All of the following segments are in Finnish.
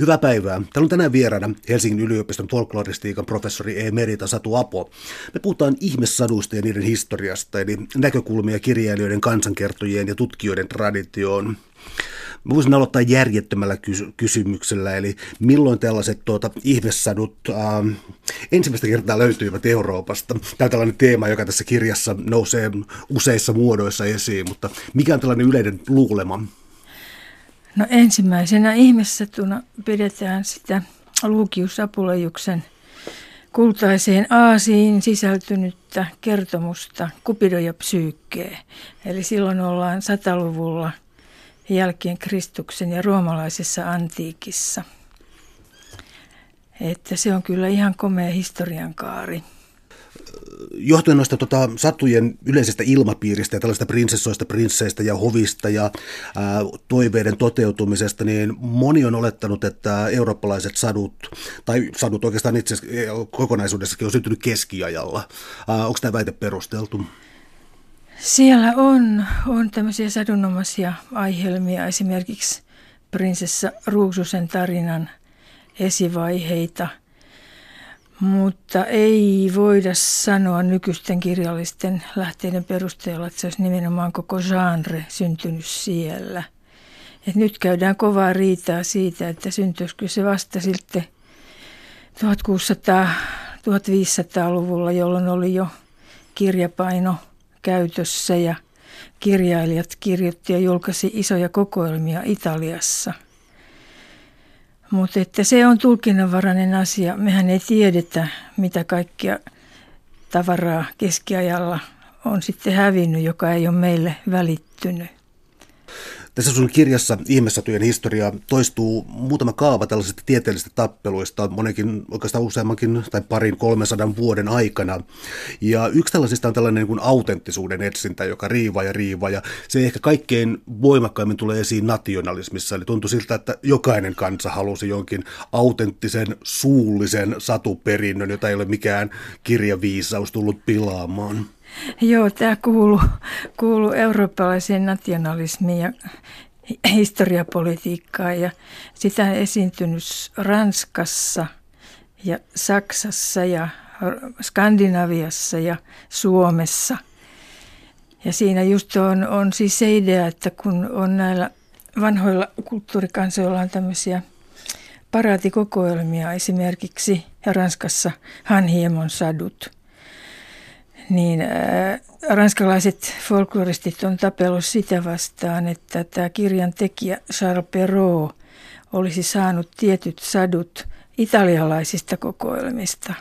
Hyvää päivää. Täällä on tänään vieraana Helsingin yliopiston folkloristiikan professori Emerita Satu Apo. Me puhutaan ihmissaduista ja niiden historiasta, eli näkökulmia kirjailijoiden, kansankertojien ja tutkijoiden traditioon. Mä voisin aloittaa järjettömällä kysy- kysymyksellä, eli milloin tällaiset tuota, ihmissadut äh, ensimmäistä kertaa löytyivät Euroopasta? Tämä on tällainen teema, joka tässä kirjassa nousee useissa muodoissa esiin, mutta mikä on tällainen yleinen luulema? No ensimmäisenä ihmessatuna pidetään sitä Luukius Apulejuksen kultaiseen aasiin sisältynyttä kertomusta Kupido ja Psyykkee. Eli silloin ollaan sataluvulla jälkeen Kristuksen ja roomalaisessa antiikissa. Että se on kyllä ihan komea historian kaari johtuen noista tota, satujen yleisestä ilmapiiristä ja tällaista prinsessoista, prinsseistä ja hovista ja ää, toiveiden toteutumisesta, niin moni on olettanut, että eurooppalaiset sadut, tai sadut oikeastaan itse kokonaisuudessakin on syntynyt keskiajalla. Ää, onko tämä väite perusteltu? Siellä on, on tämmöisiä sadunomaisia aihelmia, esimerkiksi prinsessa Ruususen tarinan esivaiheita – mutta ei voida sanoa nykyisten kirjallisten lähteiden perusteella, että se olisi nimenomaan koko genre syntynyt siellä. Et nyt käydään kovaa riitaa siitä, että syntyisikö se vasta sitten 1600-1500-luvulla, jolloin oli jo kirjapaino käytössä ja kirjailijat kirjoitti ja julkaisi isoja kokoelmia Italiassa – mutta että se on tulkinnanvarainen asia. Mehän ei tiedetä, mitä kaikkia tavaraa keskiajalla on sitten hävinnyt, joka ei ole meille välittynyt. Tässä sun kirjassa Ihmessatujen historia toistuu muutama kaava tällaisista tieteellisistä tappeluista monenkin oikeastaan useammankin tai parin 300 vuoden aikana. Ja yksi tällaisista on tällainen niin kuin autenttisuuden etsintä, joka riivaa ja riivaa ja se ehkä kaikkein voimakkaimmin tulee esiin nationalismissa. Eli tuntuu siltä, että jokainen kansa halusi jonkin autenttisen suullisen satuperinnön, jota ei ole mikään kirjaviisaus tullut pilaamaan. Joo, tämä kuuluu, kuuluu eurooppalaiseen nationalismiin ja historiapolitiikkaan ja sitä on esiintynyt Ranskassa ja Saksassa ja Skandinaviassa ja Suomessa. Ja siinä just on, on siis se idea, että kun on näillä vanhoilla kulttuurikansoilla on tämmöisiä paraatikokoelmia, esimerkiksi Ranskassa Hanhiemon sadut – niin äh, ranskalaiset folkloristit on tapellut sitä vastaan, että tämä kirjan tekijä Charles Perrault olisi saanut tietyt sadut italialaisista kokoelmista.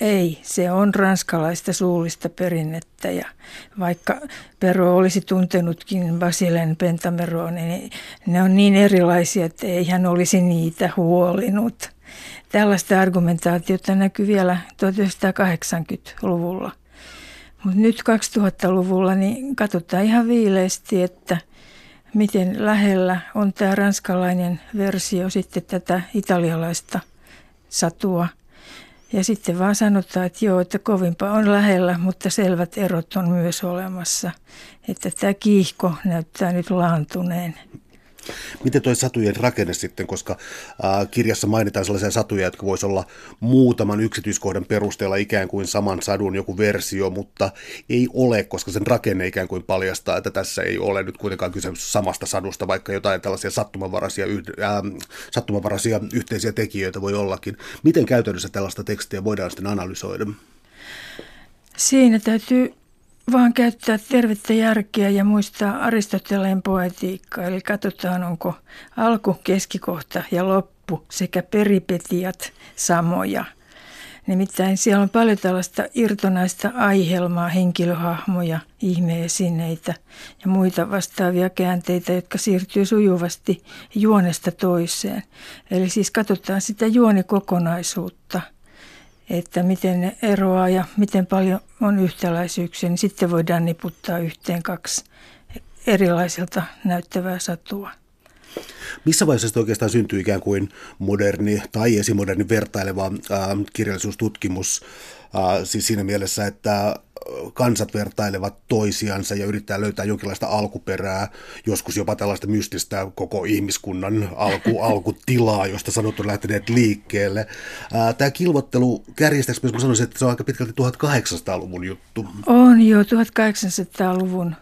Ei, se on ranskalaista suullista perinnettä ja vaikka Pero olisi tuntenutkin Basilen Pentameroon, niin ne on niin erilaisia, että ei hän olisi niitä huolinut. Tällaista argumentaatiota näkyy vielä 1980-luvulla. Mutta nyt 2000-luvulla niin katsotaan ihan viileästi, että miten lähellä on tämä ranskalainen versio sitten tätä italialaista satua. Ja sitten vaan sanotaan, että joo, että kovinpa on lähellä, mutta selvät erot on myös olemassa. Että tämä kiihko näyttää nyt laantuneen. Miten tuo satujen rakenne sitten, koska äh, kirjassa mainitaan sellaisia satuja, jotka voisi olla muutaman yksityiskohdan perusteella ikään kuin saman sadun joku versio, mutta ei ole, koska sen rakenne ikään kuin paljastaa, että tässä ei ole nyt kuitenkaan kyse samasta sadusta, vaikka jotain tällaisia sattumanvaraisia, äh, sattumanvaraisia yhteisiä tekijöitä voi ollakin. Miten käytännössä tällaista tekstiä voidaan sitten analysoida? Siinä täytyy vaan käyttää tervettä järkeä ja muistaa Aristoteleen poetiikkaa. Eli katsotaan, onko alku, keskikohta ja loppu sekä peripetiat samoja. Nimittäin siellä on paljon tällaista irtonaista aihelmaa, henkilöhahmoja, ihmeesineitä ja muita vastaavia käänteitä, jotka siirtyy sujuvasti juonesta toiseen. Eli siis katsotaan sitä juonikokonaisuutta – että miten ne eroaa ja miten paljon on yhtäläisyyksiä, niin sitten voidaan niputtaa yhteen kaksi erilaisilta näyttävää satua. Missä vaiheessa oikeastaan syntyy ikään kuin moderni tai esimoderni vertaileva äh, kirjallisuustutkimus, siis siinä mielessä, että kansat vertailevat toisiansa ja yrittää löytää jonkinlaista alkuperää, joskus jopa tällaista mystistä koko ihmiskunnan alku, alkutilaa, josta sanottu lähteneet liikkeelle. Tämä kilvottelu, kärjestäksi mä sanoisin, että se on aika pitkälti 1800-luvun juttu. On jo 1800-luvun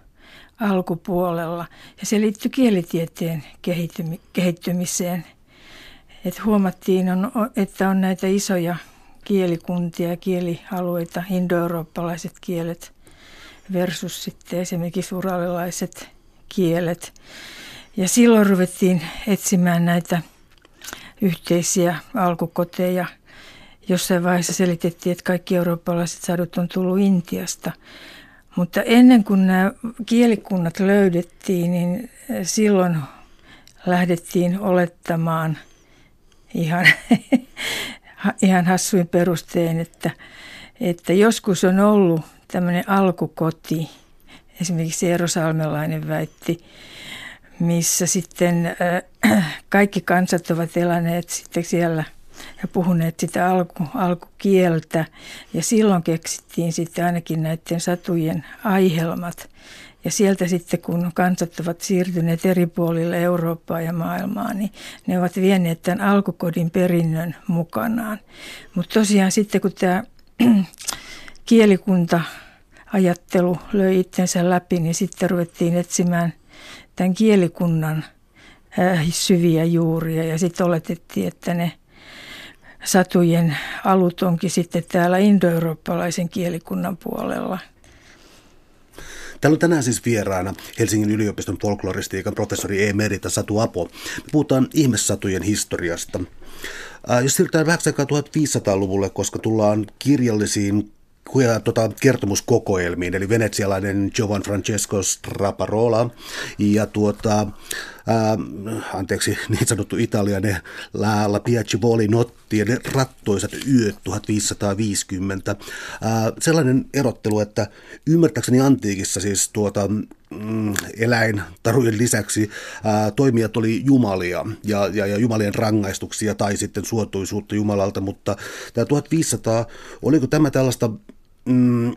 alkupuolella ja se liittyy kielitieteen kehittymiseen. Et huomattiin, on, että on näitä isoja kielikuntia kielialueita, indoeurooppalaiset kielet versus sitten esimerkiksi uralilaiset kielet. Ja silloin ruvettiin etsimään näitä yhteisiä alkukoteja. Jossain vaiheessa selitettiin, että kaikki eurooppalaiset sadut on tullut Intiasta. Mutta ennen kuin nämä kielikunnat löydettiin, niin silloin lähdettiin olettamaan ihan ihan hassuin perustein, että, että joskus on ollut tämmöinen alkukoti, esimerkiksi Eero Salmelainen väitti, missä sitten äh, kaikki kansat ovat eläneet sitten siellä ja puhuneet sitä alku, alkukieltä. Ja silloin keksittiin sitten ainakin näiden satujen aihelmat. Ja sieltä sitten, kun kansat ovat siirtyneet eri puolille Eurooppaa ja maailmaa, niin ne ovat vieneet tämän alkukodin perinnön mukanaan. Mutta tosiaan sitten, kun tämä kielikunta ajattelu löi itsensä läpi, niin sitten ruvettiin etsimään tämän kielikunnan äh, syviä juuria ja sitten oletettiin, että ne satujen alut onkin sitten täällä indoeurooppalaisen kielikunnan puolella – Täällä on tänään siis vieraana Helsingin yliopiston folkloristiikan professori Emerita Satu Apo. Me puhutaan ihmessatujen historiasta. Jos siirrytään vähän 1500-luvulle, koska tullaan kirjallisiin tota, kertomuskokoelmiin, eli venetsialainen Giovan Francesco Straparola ja tuota, ää, anteeksi, niin sanottu italianen La, La Piacevoli Notti, ne rattoisat yöt 1550. Ää, sellainen erottelu, että ymmärtääkseni antiikissa siis tuota, mm, eläintarujen lisäksi ää, toimijat oli jumalia ja, ja, ja jumalien rangaistuksia tai sitten suotuisuutta Jumalalta, mutta tämä 1500, oliko tämä tällaista mm,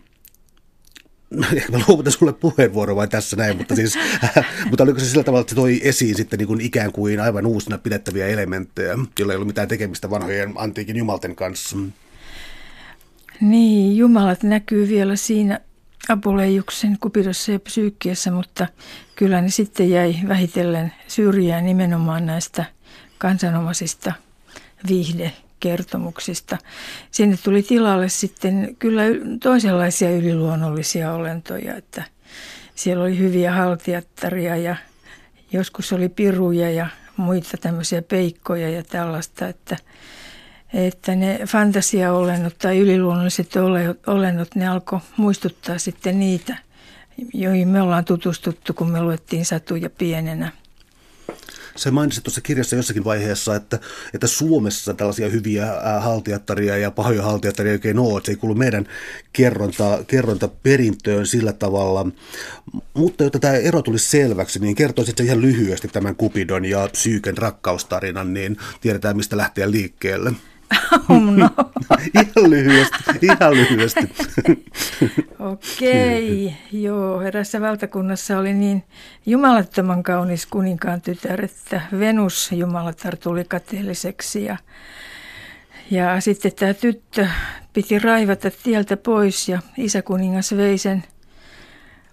ehkä mä luovutan sulle puheenvuoro vai tässä näin, mutta, siis, mutta oliko se sillä tavalla, että se toi esiin sitten niin kuin ikään kuin aivan uusina pidettäviä elementtejä, joilla ei ollut mitään tekemistä vanhojen antiikin jumalten kanssa? Niin, jumalat näkyy vielä siinä Apuleijuksen kupidossa ja psyykkiessä, mutta kyllä ne sitten jäi vähitellen syrjään nimenomaan näistä kansanomaisista viihde kertomuksista. Sinne tuli tilalle sitten kyllä toisenlaisia yliluonnollisia olentoja, että siellä oli hyviä haltijattaria ja joskus oli piruja ja muita tämmöisiä peikkoja ja tällaista, että, että ne fantasiaolennot tai yliluonnolliset olennot, ne alkoi muistuttaa sitten niitä, joihin me ollaan tutustuttu, kun me luettiin satuja pienenä. Se mainitsit tuossa kirjassa jossakin vaiheessa, että, että Suomessa tällaisia hyviä haltijattaria ja pahoja haltijattaria oikein ole, että se ei kuulu meidän kerronta, kerrontaperintöön sillä tavalla. Mutta jotta tämä ero tulisi selväksi, niin kertoisit ihan lyhyesti tämän Kupidon ja Psyyken rakkaustarinan, niin tiedetään mistä lähteä liikkeelle. Oh no. ihan lyhyesti, ihan lyhyesti. Okei, okay, joo. Erässä valtakunnassa oli niin jumalattoman kaunis kuninkaan tytär, että Venus jumalatar tuli kateelliseksi ja, ja sitten tämä tyttö piti raivata tieltä pois ja isäkuningas vei sen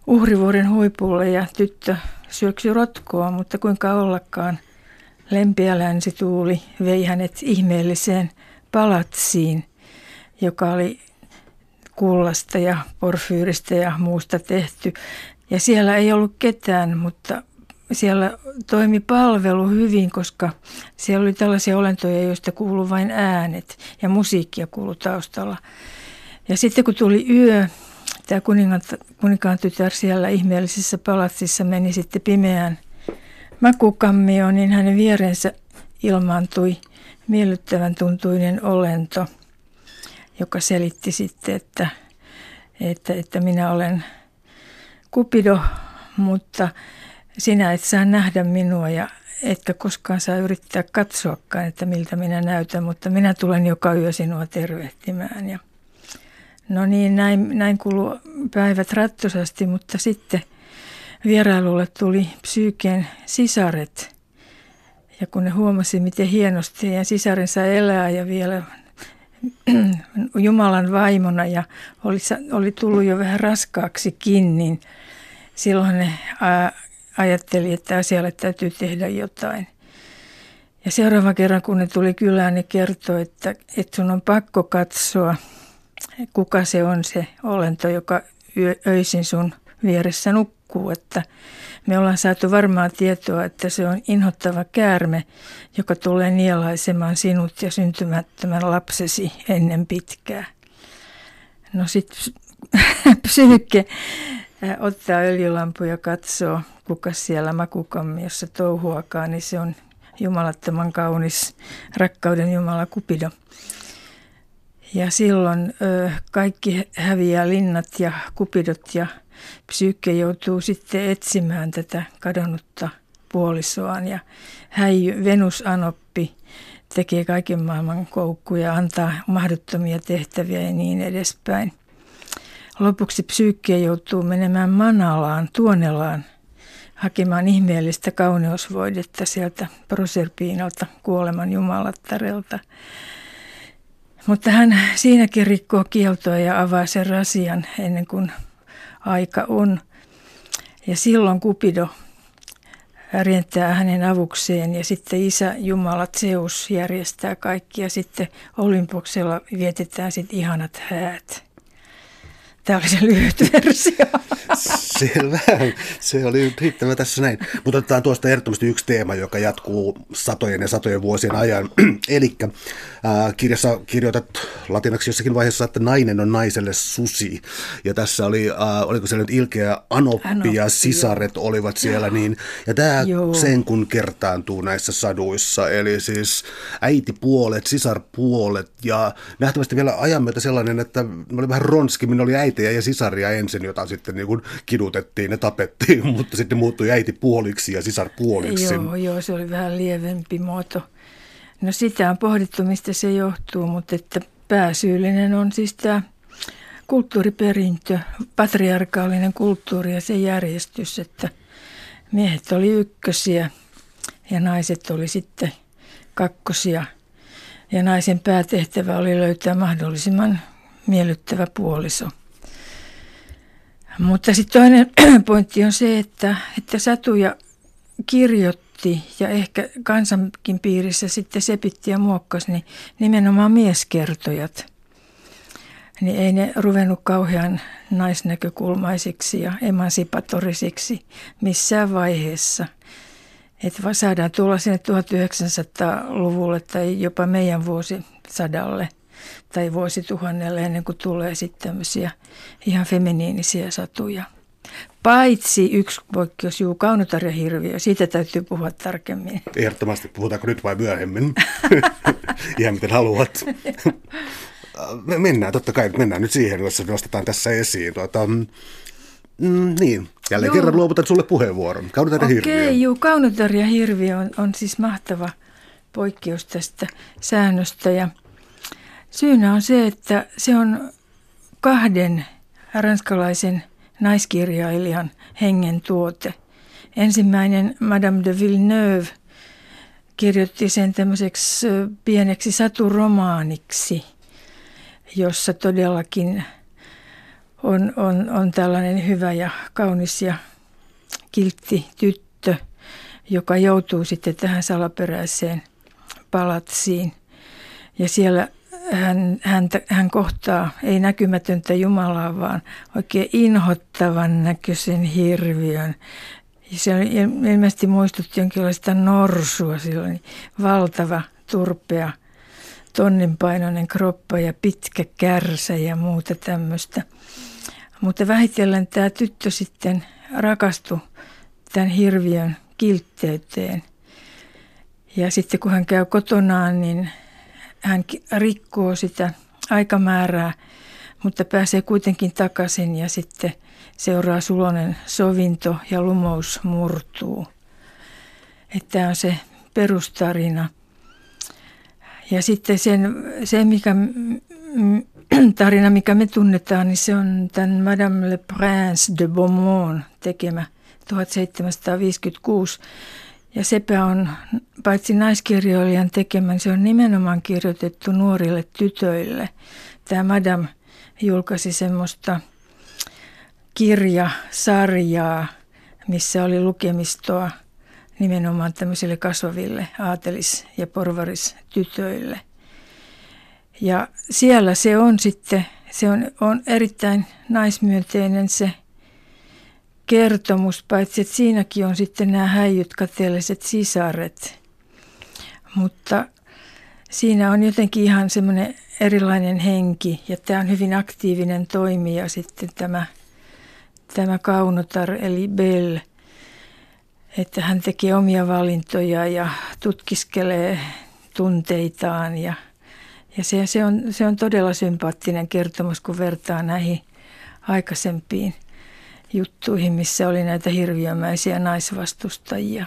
uhrivuoren huipulle ja tyttö syöksy rotkoa, mutta kuinka ollakaan lempeä länsituuli vei hänet ihmeelliseen palatsiin, joka oli kullasta ja porfyyristä ja muusta tehty. Ja siellä ei ollut ketään, mutta siellä toimi palvelu hyvin, koska siellä oli tällaisia olentoja, joista kuului vain äänet ja musiikkia kuului taustalla. Ja sitten kun tuli yö, tämä kuninkaan tytär siellä ihmeellisessä palatsissa meni sitten pimeään makukammioon, niin hänen vierensä ilmaantui miellyttävän tuntuinen olento, joka selitti sitten, että, että, että minä olen Kupido, mutta sinä et saa nähdä minua ja etkä koskaan saa yrittää katsoakaan, että miltä minä näytän, mutta minä tulen joka yö sinua tervehtimään. Ja No niin, näin, näin kuluu päivät rattosasti, mutta sitten vierailulle tuli psyykeen sisaret. Ja kun ne huomasi, miten hienosti ja sisarensa elää ja vielä Jumalan vaimona ja oli, oli tullut jo vähän raskaaksikin, niin silloin ne ajatteli, että asialle täytyy tehdä jotain. Ja seuraava kerran, kun ne tuli kylään, ne kertoi, että, että sun on pakko katsoa, kuka se on se olento, joka öisin sun vieressä nukkuu. Että me ollaan saatu varmaa tietoa, että se on inhottava käärme, joka tulee nielaisemaan sinut ja syntymättömän lapsesi ennen pitkää. No sitten psyykke ottaa öljylampu ja katsoo, kuka siellä makukammiossa touhuakaan, niin se on jumalattoman kaunis rakkauden Jumala Kupido. Ja silloin ö, kaikki häviää linnat ja kupidot ja psyykke joutuu sitten etsimään tätä kadonnutta puolisoaan ja häijy, Venus Anoppi tekee kaiken maailman koukkuja, antaa mahdottomia tehtäviä ja niin edespäin. Lopuksi psyykkiä joutuu menemään Manalaan, Tuonelaan, hakemaan ihmeellistä kauneusvoidetta sieltä Proserpiinalta, kuoleman jumalattarelta. Mutta hän siinäkin rikkoo kieltoa ja avaa sen rasian ennen kuin aika on. Ja silloin Kupido rientää hänen avukseen ja sitten isä Jumala Zeus järjestää kaikki ja sitten Olympoksella vietetään sitten ihanat häät. Tämä oli se lyhyt versio. Selvä. Se oli riittävä tässä näin. Mutta otetaan tuosta ehdottomasti yksi teema, joka jatkuu satojen ja satojen vuosien ajan. Eli äh, kirjassa kirjoitat latinaksi jossakin vaiheessa, että nainen on naiselle susi. Ja tässä oli, äh, oliko se nyt ilkeä Anoppi, Anoppi ja sisaret olivat siellä. Niin, ja tämä Joo. sen kun kertaantuu näissä saduissa. Eli siis äitipuolet, sisarpuolet ja nähtävästi vielä ajan myötä sellainen, että oli vähän ronski, minä oli äiti äitejä ja sisaria ensin, jota sitten niin kuin kidutettiin ja tapettiin, mutta sitten muuttui äiti puoliksi ja sisar puoliksi. Joo, joo, se oli vähän lievempi muoto. No sitä on pohdittu, mistä se johtuu, mutta että pääsyyllinen on siis tämä kulttuuriperintö, patriarkaalinen kulttuuri ja se järjestys, että miehet oli ykkösiä ja naiset oli sitten kakkosia. Ja naisen päätehtävä oli löytää mahdollisimman miellyttävä puoliso. Mutta sitten toinen pointti on se, että, että satuja kirjoitti ja ehkä kansankin piirissä sitten sepitti ja muokkasi, niin nimenomaan mieskertojat. Niin ei ne ruvennut kauhean naisnäkökulmaisiksi ja emansipatorisiksi missään vaiheessa. Että saadaan tulla sinne 1900-luvulle tai jopa meidän vuosisadalle – tai vuosituhannelle ennen kuin tulee sitten tämmöisiä ihan feminiinisiä satuja. Paitsi yksi poikkeus, juu, kaunotarja hirviö. Siitä täytyy puhua tarkemmin. Ehdottomasti. Puhutaanko nyt vai myöhemmin? ihan miten haluat. Me mennään, totta kai mennään nyt siihen, jos nostetaan tässä esiin. Tuota, mm, niin, jälleen joo. kerran luovutan sulle puheenvuoron. Kaunotarja hirviö. Okei, juu, kaunotarja hirviö on, on siis mahtava poikkeus tästä säännöstä. Ja Syynä on se, että se on kahden ranskalaisen naiskirjailijan hengen tuote. Ensimmäinen Madame de Villeneuve kirjoitti sen tämmöiseksi pieneksi saturomaaniksi, jossa todellakin on, on, on tällainen hyvä ja kaunis ja kiltti tyttö, joka joutuu sitten tähän salaperäiseen palatsiin. Ja siellä hän, hän, hän kohtaa ei näkymätöntä Jumalaa, vaan oikein inhottavan näköisen hirviön. Se oli, ilmeisesti muistutti jonkinlaista norsua, sillä oli valtava, turpea, tonninpainoinen kroppa ja pitkä kärsä ja muuta tämmöistä. Mutta vähitellen tämä tyttö sitten rakastui tämän hirviön kiltteyteen. Ja sitten kun hän käy kotonaan, niin hän rikkoo sitä aikamäärää, mutta pääsee kuitenkin takaisin ja sitten seuraa sulonen sovinto ja lumous murtuu. Että tämä on se perustarina. Ja sitten sen, se, mikä tarina, mikä me tunnetaan, niin se on tämän Madame Le Prince de Beaumont tekemä 1756. Ja sepä on paitsi naiskirjoilijan tekemän, se on nimenomaan kirjoitettu nuorille tytöille. Tämä Madame julkaisi semmoista kirjasarjaa, missä oli lukemistoa nimenomaan tämmöisille kasvaville aatelis- ja porvaristytöille. Ja siellä se on sitten, se on, on erittäin naismyönteinen se kertomus, paitsi että siinäkin on sitten nämä häijyt kateelliset sisaret. Mutta siinä on jotenkin ihan semmoinen erilainen henki ja tämä on hyvin aktiivinen toimija sitten tämä, tämä kaunotar eli Bell, että hän tekee omia valintoja ja tutkiskelee tunteitaan ja, ja se, se, on, se on todella sympaattinen kertomus, kun vertaa näihin aikaisempiin juttuihin, missä oli näitä hirviömäisiä naisvastustajia.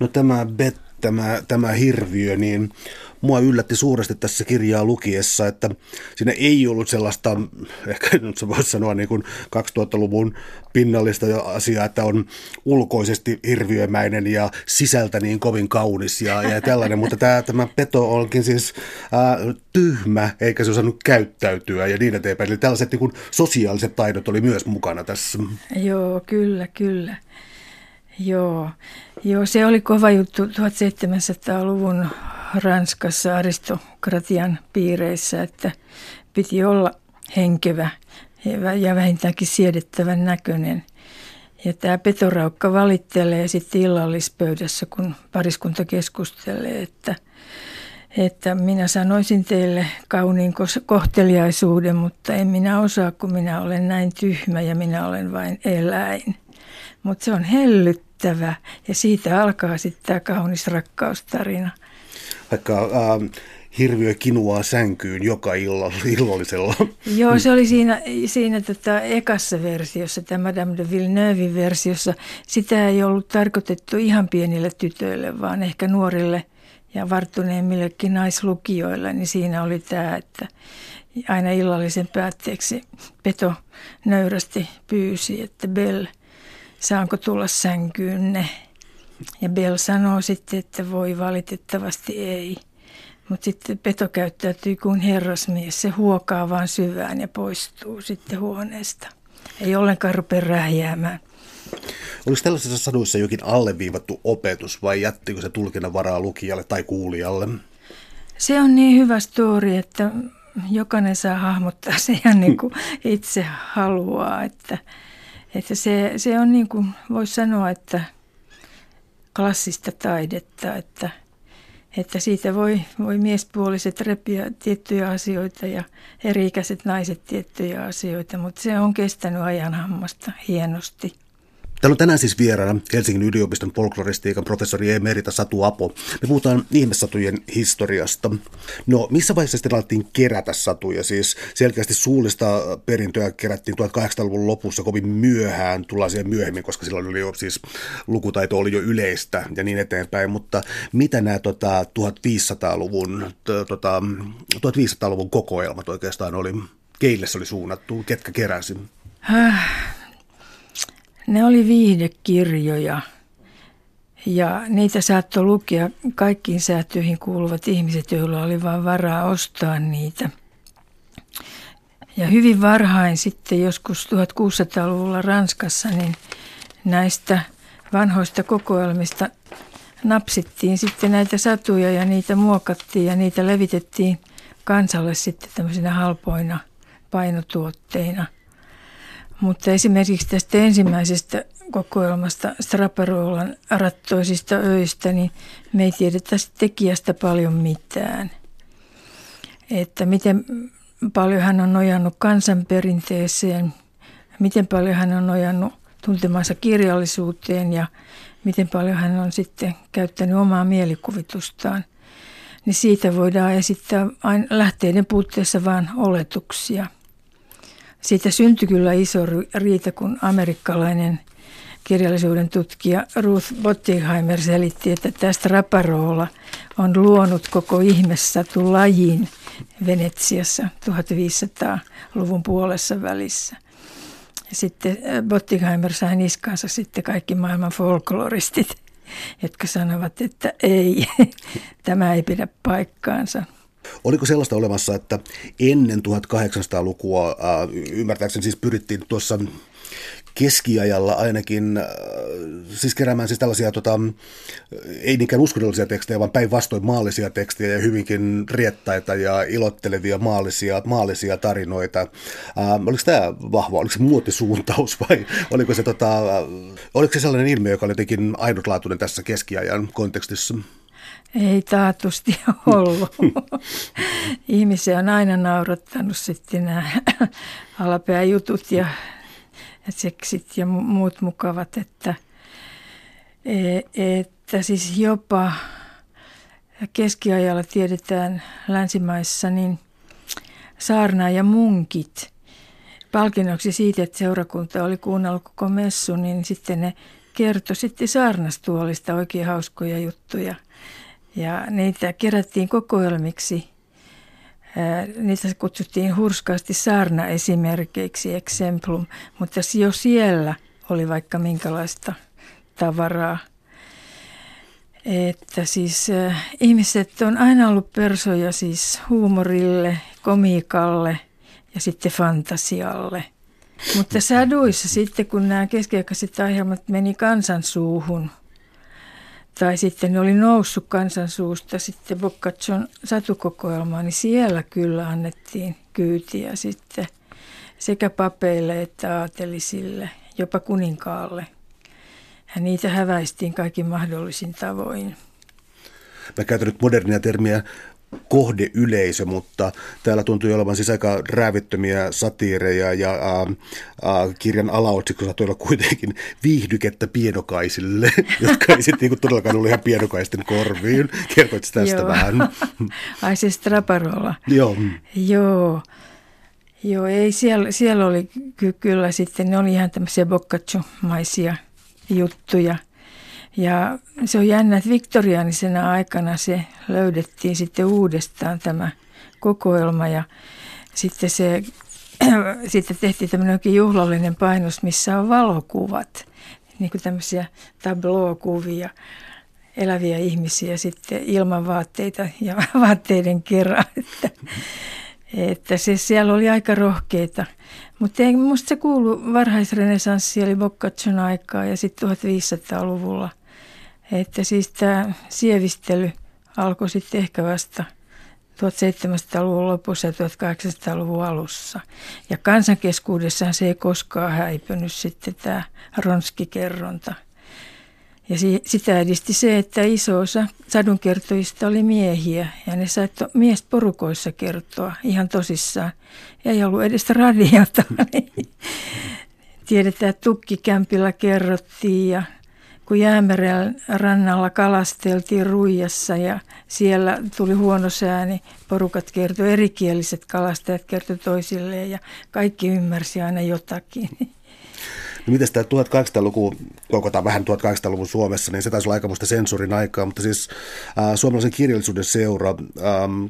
No tämä Bet, tämä, tämä hirviö, niin mua yllätti suuresti tässä kirjaa lukiessa, että siinä ei ollut sellaista, ehkä nyt se voisi sanoa niin kuin 2000-luvun pinnallista asiaa, että on ulkoisesti hirviömäinen ja sisältä niin kovin kaunis ja, ja tällainen, mutta tämä, tämä peto onkin siis äh, tyhmä, eikä se osannut käyttäytyä ja niin eteenpäin. Eli tällaiset niin kuin sosiaaliset taidot oli myös mukana tässä. Joo, kyllä, kyllä. Joo, Joo se oli kova juttu 1700-luvun Ranskassa aristokratian piireissä, että piti olla henkevä ja vähintäänkin siedettävän näköinen. Ja tämä petoraukka valittelee sitten illallispöydässä, kun pariskunta keskustelee, että, että minä sanoisin teille kauniin kohteliaisuuden, mutta en minä osaa, kun minä olen näin tyhmä ja minä olen vain eläin. Mutta se on hellyttävä ja siitä alkaa sitten tämä kaunis rakkaustarina vaikka äh, hirviö kinuaa sänkyyn joka illalla, illallisella. Joo, se oli siinä, siinä tota ekassa versiossa, tämä Madame de Villeneuve versiossa. Sitä ei ollut tarkoitettu ihan pienille tytöille, vaan ehkä nuorille ja varttuneemmillekin naislukijoille. Niin siinä oli tämä, että aina illallisen päätteeksi Peto nöyrästi pyysi, että Bell, saanko tulla sänkyynne? Ja Bell sanoo sitten, että voi valitettavasti ei. Mutta sitten Peto käyttäytyy kuin herrasmies. Se huokaa vaan syvään ja poistuu sitten huoneesta. Ei ollenkaan rupea räjäämään. Oliko tällaisissa saduissa jokin alleviivattu opetus vai jättikö se tulkinnan varaa lukijalle tai kuulijalle? Se on niin hyvä story, että jokainen saa hahmottaa se ihan niin kuin itse haluaa. Että, että se, se on niin kuin, voisi sanoa, että – klassista taidetta, että, että siitä voi, voi miespuoliset repiä tiettyjä asioita ja eri-ikäiset naiset tiettyjä asioita, mutta se on kestänyt ajan hammasta hienosti. Täällä on tänään siis vieraana Helsingin yliopiston folkloristiikan professori Emerita Satu Apo. Me puhutaan ihmessatujen historiasta. No, missä vaiheessa sitten alettiin kerätä satuja? Siis selkeästi suullista perintöä kerättiin 1800-luvun lopussa kovin myöhään, tullaan siihen myöhemmin, koska silloin oli jo siis lukutaito oli jo yleistä ja niin eteenpäin. Mutta mitä nämä tota, 1500-luvun, tota, 1500-luvun kokoelmat oikeastaan oli? Keille se oli suunnattu? Ketkä keräsi? Ne oli viihdekirjoja ja niitä saattoi lukea kaikkiin säätyihin kuuluvat ihmiset, joilla oli vain varaa ostaa niitä. Ja hyvin varhain sitten joskus 1600-luvulla Ranskassa, niin näistä vanhoista kokoelmista napsittiin sitten näitä satuja ja niitä muokattiin ja niitä levitettiin kansalle sitten tämmöisinä halpoina painotuotteina – mutta esimerkiksi tästä ensimmäisestä kokoelmasta Straparolan rattoisista öistä, niin me ei tiedetä tekijästä paljon mitään. Että miten paljon hän on nojannut kansanperinteeseen, miten paljon hän on nojannut tuntemansa kirjallisuuteen ja miten paljon hän on sitten käyttänyt omaa mielikuvitustaan. Niin siitä voidaan esittää lähteiden puutteessa vain oletuksia – siitä syntyi kyllä iso riita, kun amerikkalainen kirjallisuuden tutkija Ruth Bottigheimer selitti, että tästä raparoola on luonut koko ihmessatu lajin Venetsiassa 1500-luvun puolessa välissä. Sitten äh, Bottigheimer sai niskansa sitten kaikki maailman folkloristit, jotka sanovat, että ei, tämä ei pidä paikkaansa. Oliko sellaista olemassa, että ennen 1800-lukua, äh, ymmärtääkseni siis pyrittiin tuossa keskiajalla ainakin, äh, siis keräämään siis tällaisia, tota, ei niinkään uskonnollisia tekstejä, vaan päinvastoin maallisia tekstejä ja hyvinkin riettaita ja ilottelevia maallisia, maallisia tarinoita. Äh, oliko tämä vahva, oliko se muotisuuntaus vai oliko se, tota, äh, oliko se sellainen ilmiö, joka oli jotenkin ainutlaatuinen tässä keskiajan kontekstissa? Ei taatusti ollut. Ihmisiä on aina naurattanut sitten nämä jutut ja seksit ja muut mukavat, että, e, että siis jopa keskiajalla tiedetään länsimaissa, niin saarna ja munkit palkinnoksi siitä, että seurakunta oli kuunnellut koko messu, niin sitten ne kertoi sitten saarnastuolista oikein hauskoja juttuja. Ja niitä kerättiin kokoelmiksi niitä kutsuttiin hurskaasti saarna-esimerkeiksi, exemplum, mutta jo siellä oli vaikka minkälaista tavaraa. Että siis ihmiset on aina ollut persoja siis huumorille, komiikalle ja sitten fantasialle. Mutta saduissa sitten, kun nämä keskiaikaiset ohjelmat meni kansansuuhun – tai sitten ne oli noussut kansansuusta sitten Boccaccion satukokoelmaan, niin siellä kyllä annettiin kyytiä sitten sekä papeille että aatelisille, jopa kuninkaalle. Ja niitä häväistiin kaikin mahdollisin tavoin. Mä käytän nyt modernia termiä kohdeyleisö, mutta täällä tuntui olevan siis aika räävittömiä satiireja ja ää, ää, kirjan alaotsikko saattoi olla kuitenkin viihdykettä pienokaisille, jotka ei sitten niin todellakaan ollut ihan pienokaisten korviin. Kertoit tästä Joo. vähän? Ai siis Traparolla? Joo. Joo. Joo, ei, siellä, siellä oli ky- kyllä sitten, ne oli ihan tämmöisiä boccaccio-maisia juttuja – ja se on jännä, että viktoriaanisena aikana se löydettiin sitten uudestaan tämä kokoelma ja sitten se sitten tehtiin tämmöinen juhlallinen painos, missä on valokuvat, niin kuin tämmöisiä tableau-kuvia, eläviä ihmisiä sitten ilman vaatteita ja vaatteiden kerran. Että, että se siellä oli aika rohkeita. Mutta minusta se kuulu varhaisrenesanssi eli Boccaccion aikaa ja sitten 1500-luvulla – että siis tämä sievistely alkoi sitten ehkä vasta 1700-luvun lopussa ja 1800-luvun alussa. Ja kansankeskuudessaan se ei koskaan häipynyt sitten tämä ronskikerronta. Ja sitä edisti se, että iso osa sadunkertojista oli miehiä ja ne sai miesporukoissa kertoa ihan tosissaan. Ja ei ollut edes radiota. Tiedetään, että tukkikämpillä kerrottiin ja kun Jäämeren rannalla kalasteltiin Ruijassa ja siellä tuli huono sääni, porukat kertoi, erikieliset kalastajat kertoi toisilleen ja kaikki ymmärsi aina jotakin. No miten tämä 1800-luku, koko vähän 1800-luvun Suomessa, niin se taisi olla aikamoista sensuurin aikaa, mutta siis äh, suomalaisen kirjallisuuden seura, ähm,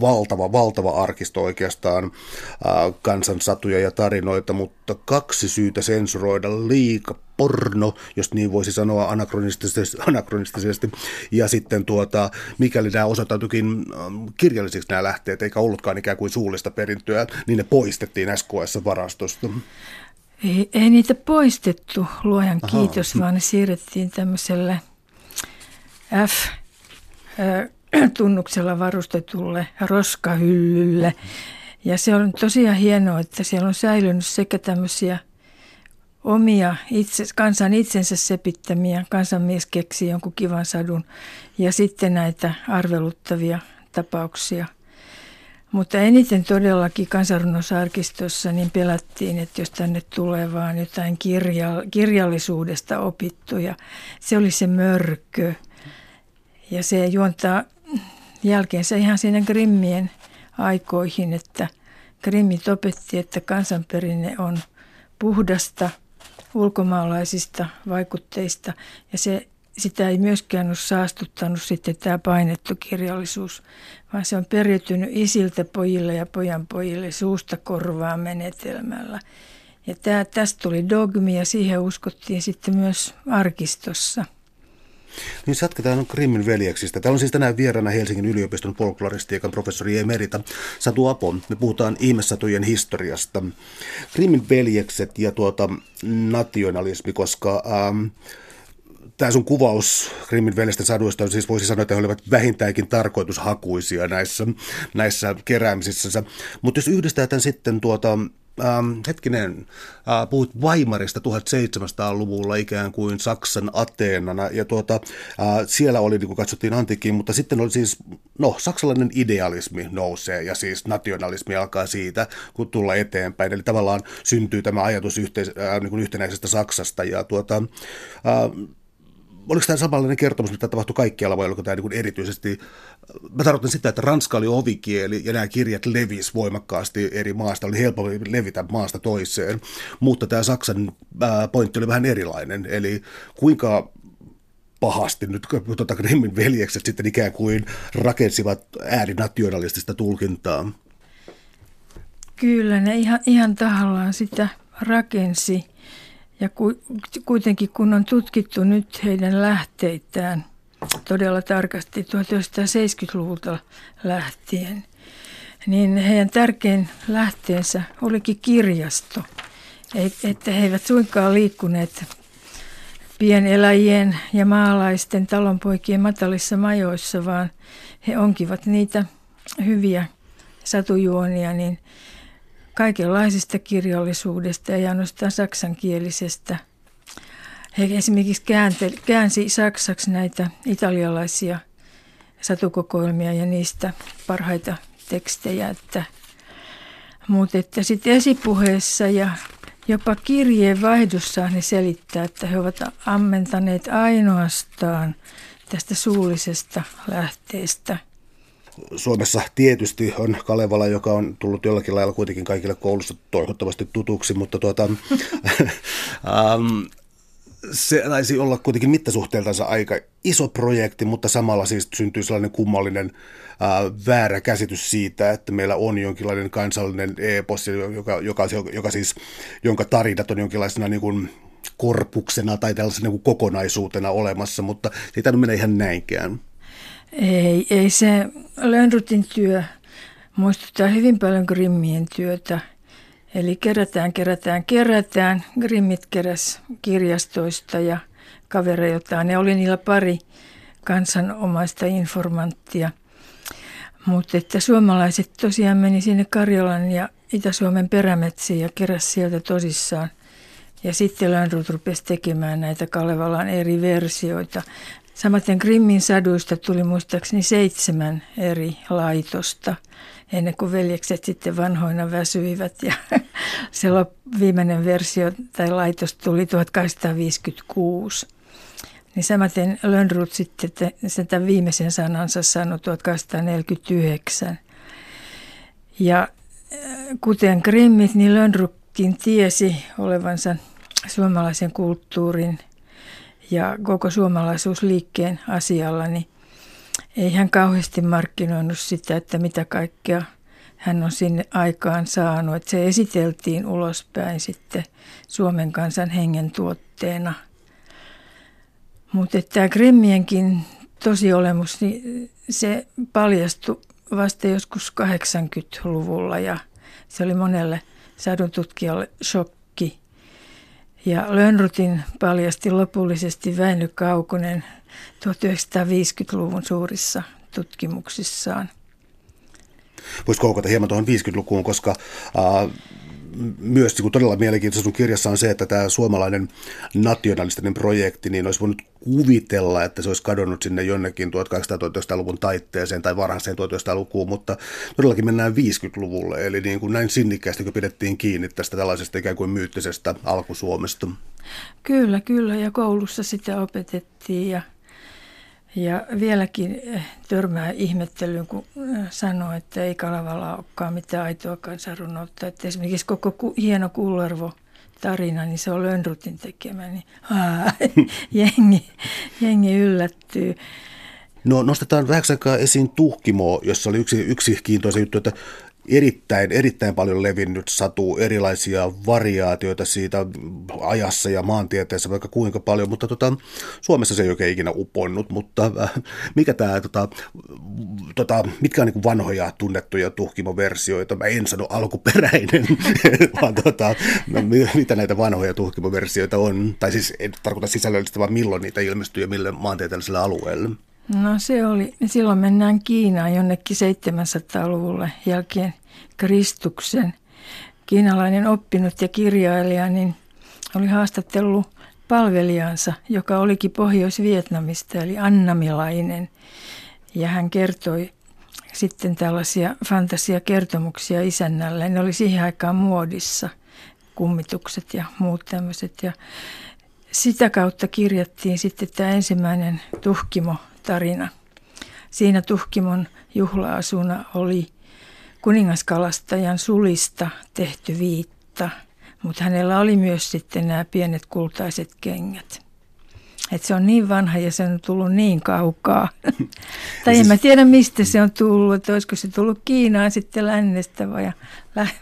valtava, valtava arkisto oikeastaan, äh, kansansatuja ja tarinoita, mutta kaksi syytä sensuroida liika porno, jos niin voisi sanoa anakronistisesti, anakronistisesti. ja sitten tuota, mikäli nämä osoittautuikin ähm, kirjallisiksi nämä lähteet, eikä ollutkaan ikään kuin suullista perintöä, niin ne poistettiin SKS-varastosta. Ei, ei niitä poistettu, luojan Aha. kiitos, vaan ne siirrettiin tämmöiselle F-tunnuksella varustetulle roskahyllylle. Ja se on tosiaan hienoa, että siellä on säilynyt sekä tämmöisiä omia itse, kansan itsensä sepittämiä, kansanmies keksi jonkun kivan sadun ja sitten näitä arveluttavia tapauksia – mutta eniten todellakin kansanrunnosarkistossa niin pelättiin, että jos tänne tulee vaan jotain kirja, kirjallisuudesta opittuja, se oli se mörkö. Ja se juontaa jälkeensä ihan siinä Grimmien aikoihin, että Grimmit opetti, että kansanperinne on puhdasta ulkomaalaisista vaikutteista ja se sitä ei myöskään ole saastuttanut sitten tämä painettu kirjallisuus, vaan se on periytynyt isiltä pojille ja pojan pojille suusta korvaan menetelmällä. Ja tämä, tästä tuli dogmi ja siihen uskottiin sitten myös arkistossa. Niin jatketaan Grimmin veljeksistä. Täällä on siis tänään vieraana Helsingin yliopiston folkloristiikan professori Emerita Satu Apo. Me puhutaan ihmessatujen historiasta. Grimmin veljekset ja tuota, nationalismi, koska ähm, tämä sun kuvaus Grimmin veljesten saduista, siis voisi sanoa, että he olivat vähintäänkin tarkoitushakuisia näissä, näissä keräämisissä. Mutta jos yhdistää tämän sitten tuota, ähm, hetkinen, äh, puhuit Weimarista 1700-luvulla ikään kuin Saksan Ateenana, ja tuota, äh, siellä oli, niin kuin katsottiin antiikkiin, mutta sitten oli siis, no, saksalainen idealismi nousee, ja siis nationalismi alkaa siitä, kun tulla eteenpäin, eli tavallaan syntyy tämä ajatus yhteis, äh, niin kuin yhtenäisestä Saksasta, ja tuota, äh, oliko tämä samanlainen kertomus, mitä tapahtui kaikkialla, vai oliko tämä niin erityisesti, mä tarkoitan sitä, että ranska oli ovikieli ja nämä kirjat levis voimakkaasti eri maasta, oli helppo levitä maasta toiseen, mutta tämä Saksan pointti oli vähän erilainen, eli kuinka pahasti nyt tuota Grimmin veljekset sitten ikään kuin rakensivat äärinationalistista tulkintaa. Kyllä, ne ihan, ihan tahallaan sitä rakensi. Ja kuitenkin kun on tutkittu nyt heidän lähteitään todella tarkasti 1970-luvulta lähtien, niin heidän tärkein lähteensä olikin kirjasto. Että he eivät suinkaan liikkuneet pieneläjien ja maalaisten talonpoikien matalissa majoissa, vaan he onkivat niitä hyviä satujuonia, niin kaikenlaisesta kirjallisuudesta ja ainoastaan saksankielisestä. He esimerkiksi käänte, käänsi saksaksi näitä italialaisia satukokoelmia ja niistä parhaita tekstejä. Että, mutta että sitten esipuheessa ja jopa kirjeen vaihdossa ne selittää, että he ovat ammentaneet ainoastaan tästä suullisesta lähteestä – Suomessa tietysti on Kalevala, joka on tullut jollakin lailla kuitenkin kaikille koulussa toivottavasti tutuksi, mutta tuota, ähm, se taisi olla kuitenkin mittasuhteeltansa aika iso projekti, mutta samalla siis syntyy sellainen kummallinen äh, väärä käsitys siitä, että meillä on jonkinlainen kansallinen epos, joka, joka, joka siis, jonka tarinat on jonkinlaisena niin kuin korpuksena tai tällaisena niin kuin kokonaisuutena olemassa, mutta se ei mennä ihan näinkään. Ei, ei se Lönnrutin työ muistuttaa hyvin paljon Grimmien työtä. Eli kerätään, kerätään, kerätään. Grimmit keräs kirjastoista ja kavereiltaan. Ne oli niillä pari kansanomaista informanttia. Mutta että suomalaiset tosiaan meni sinne Karjalan ja Itä-Suomen perämetsiin ja keräs sieltä tosissaan. Ja sitten Lönnrut rupesi tekemään näitä Kalevalan eri versioita. Samaten Grimmin saduista tuli muistaakseni seitsemän eri laitosta ennen kuin veljekset sitten vanhoina väsyivät. Ja se viimeinen versio tai laitos tuli 1856. Niin samaten Lönnrut sitten sen tämän viimeisen sanansa sanoi 1849. Ja äh, kuten Grimmit, niin Lönnrutkin tiesi olevansa suomalaisen kulttuurin – ja koko suomalaisuusliikkeen asialla, niin ei hän kauheasti markkinoinut sitä, että mitä kaikkea hän on sinne aikaan saanut. Että se esiteltiin ulospäin sitten Suomen kansan hengen tuotteena. Mutta tämä Grimmienkin tosiolemus, niin se paljastui vasta joskus 80-luvulla ja se oli monelle sadun tutkijalle shokki ja Lönnrutin paljasti lopullisesti Väinö Kaukonen 1950-luvun suurissa tutkimuksissaan. Voisi koukata hieman tuohon 50-lukuun, koska äh, myös niin todella mielenkiintoista sun kirjassa on se, että tämä suomalainen nationalistinen projekti, niin olisi voinut kuvitella, että se olisi kadonnut sinne jonnekin 1800-1900-luvun taitteeseen tai varhaiseen 1900-lukuun, mutta todellakin mennään 50-luvulle, eli niin kuin näin sinnikkäästi, pidettiin kiinni tästä tällaisesta ikään kuin myyttisestä alkusuomesta. Kyllä, kyllä, ja koulussa sitä opetettiin ja ja vieläkin eh, törmää ihmettelyyn, kun eh, sanoo, että ei Kalevala olekaan mitään aitoa kansanrunoutta. Että esimerkiksi koko hieno Kullervo tarina, niin se on Lönnrutin tekemä, niin aa, jengi, jengi yllättyy. No nostetaan vähäksi aikaa esiin Tuhkimo, jossa oli yksi, yksi kiintoisa juttu, että erittäin, erittäin paljon levinnyt satu, erilaisia variaatioita siitä ajassa ja maantieteessä vaikka kuinka paljon, mutta tota, Suomessa se ei oikein ikinä uponnut, mutta äh, mikä tää, tota, tota, mitkä on niin vanhoja tunnettuja tuhkimoversioita, mä en sano alkuperäinen, vaan tota, mitä näitä vanhoja tuhkimoversioita on, tai siis en tarkoita sisällöllisesti, vaan milloin niitä ilmestyy ja mille maantieteelliselle alueelle. No se oli, silloin mennään Kiinaan jonnekin 700-luvulle jälkeen Kristuksen. Kiinalainen oppinut ja kirjailija niin oli haastattellut palvelijansa, joka olikin Pohjois-Vietnamista, eli annamilainen. Ja hän kertoi sitten tällaisia fantasiakertomuksia isännälle. Ne oli siihen aikaan muodissa, kummitukset ja muut tämmöiset. Ja sitä kautta kirjattiin sitten tämä ensimmäinen tuhkimo tarina. Siinä Tuhkimon juhlaasuna oli kuningaskalastajan sulista tehty viitta, mutta hänellä oli myös sitten nämä pienet kultaiset kengät. Et se on niin vanha ja se on tullut niin kaukaa. tai en siis... mä tiedä mistä se on tullut, että olisiko se tullut Kiinaan sitten lännestä vai,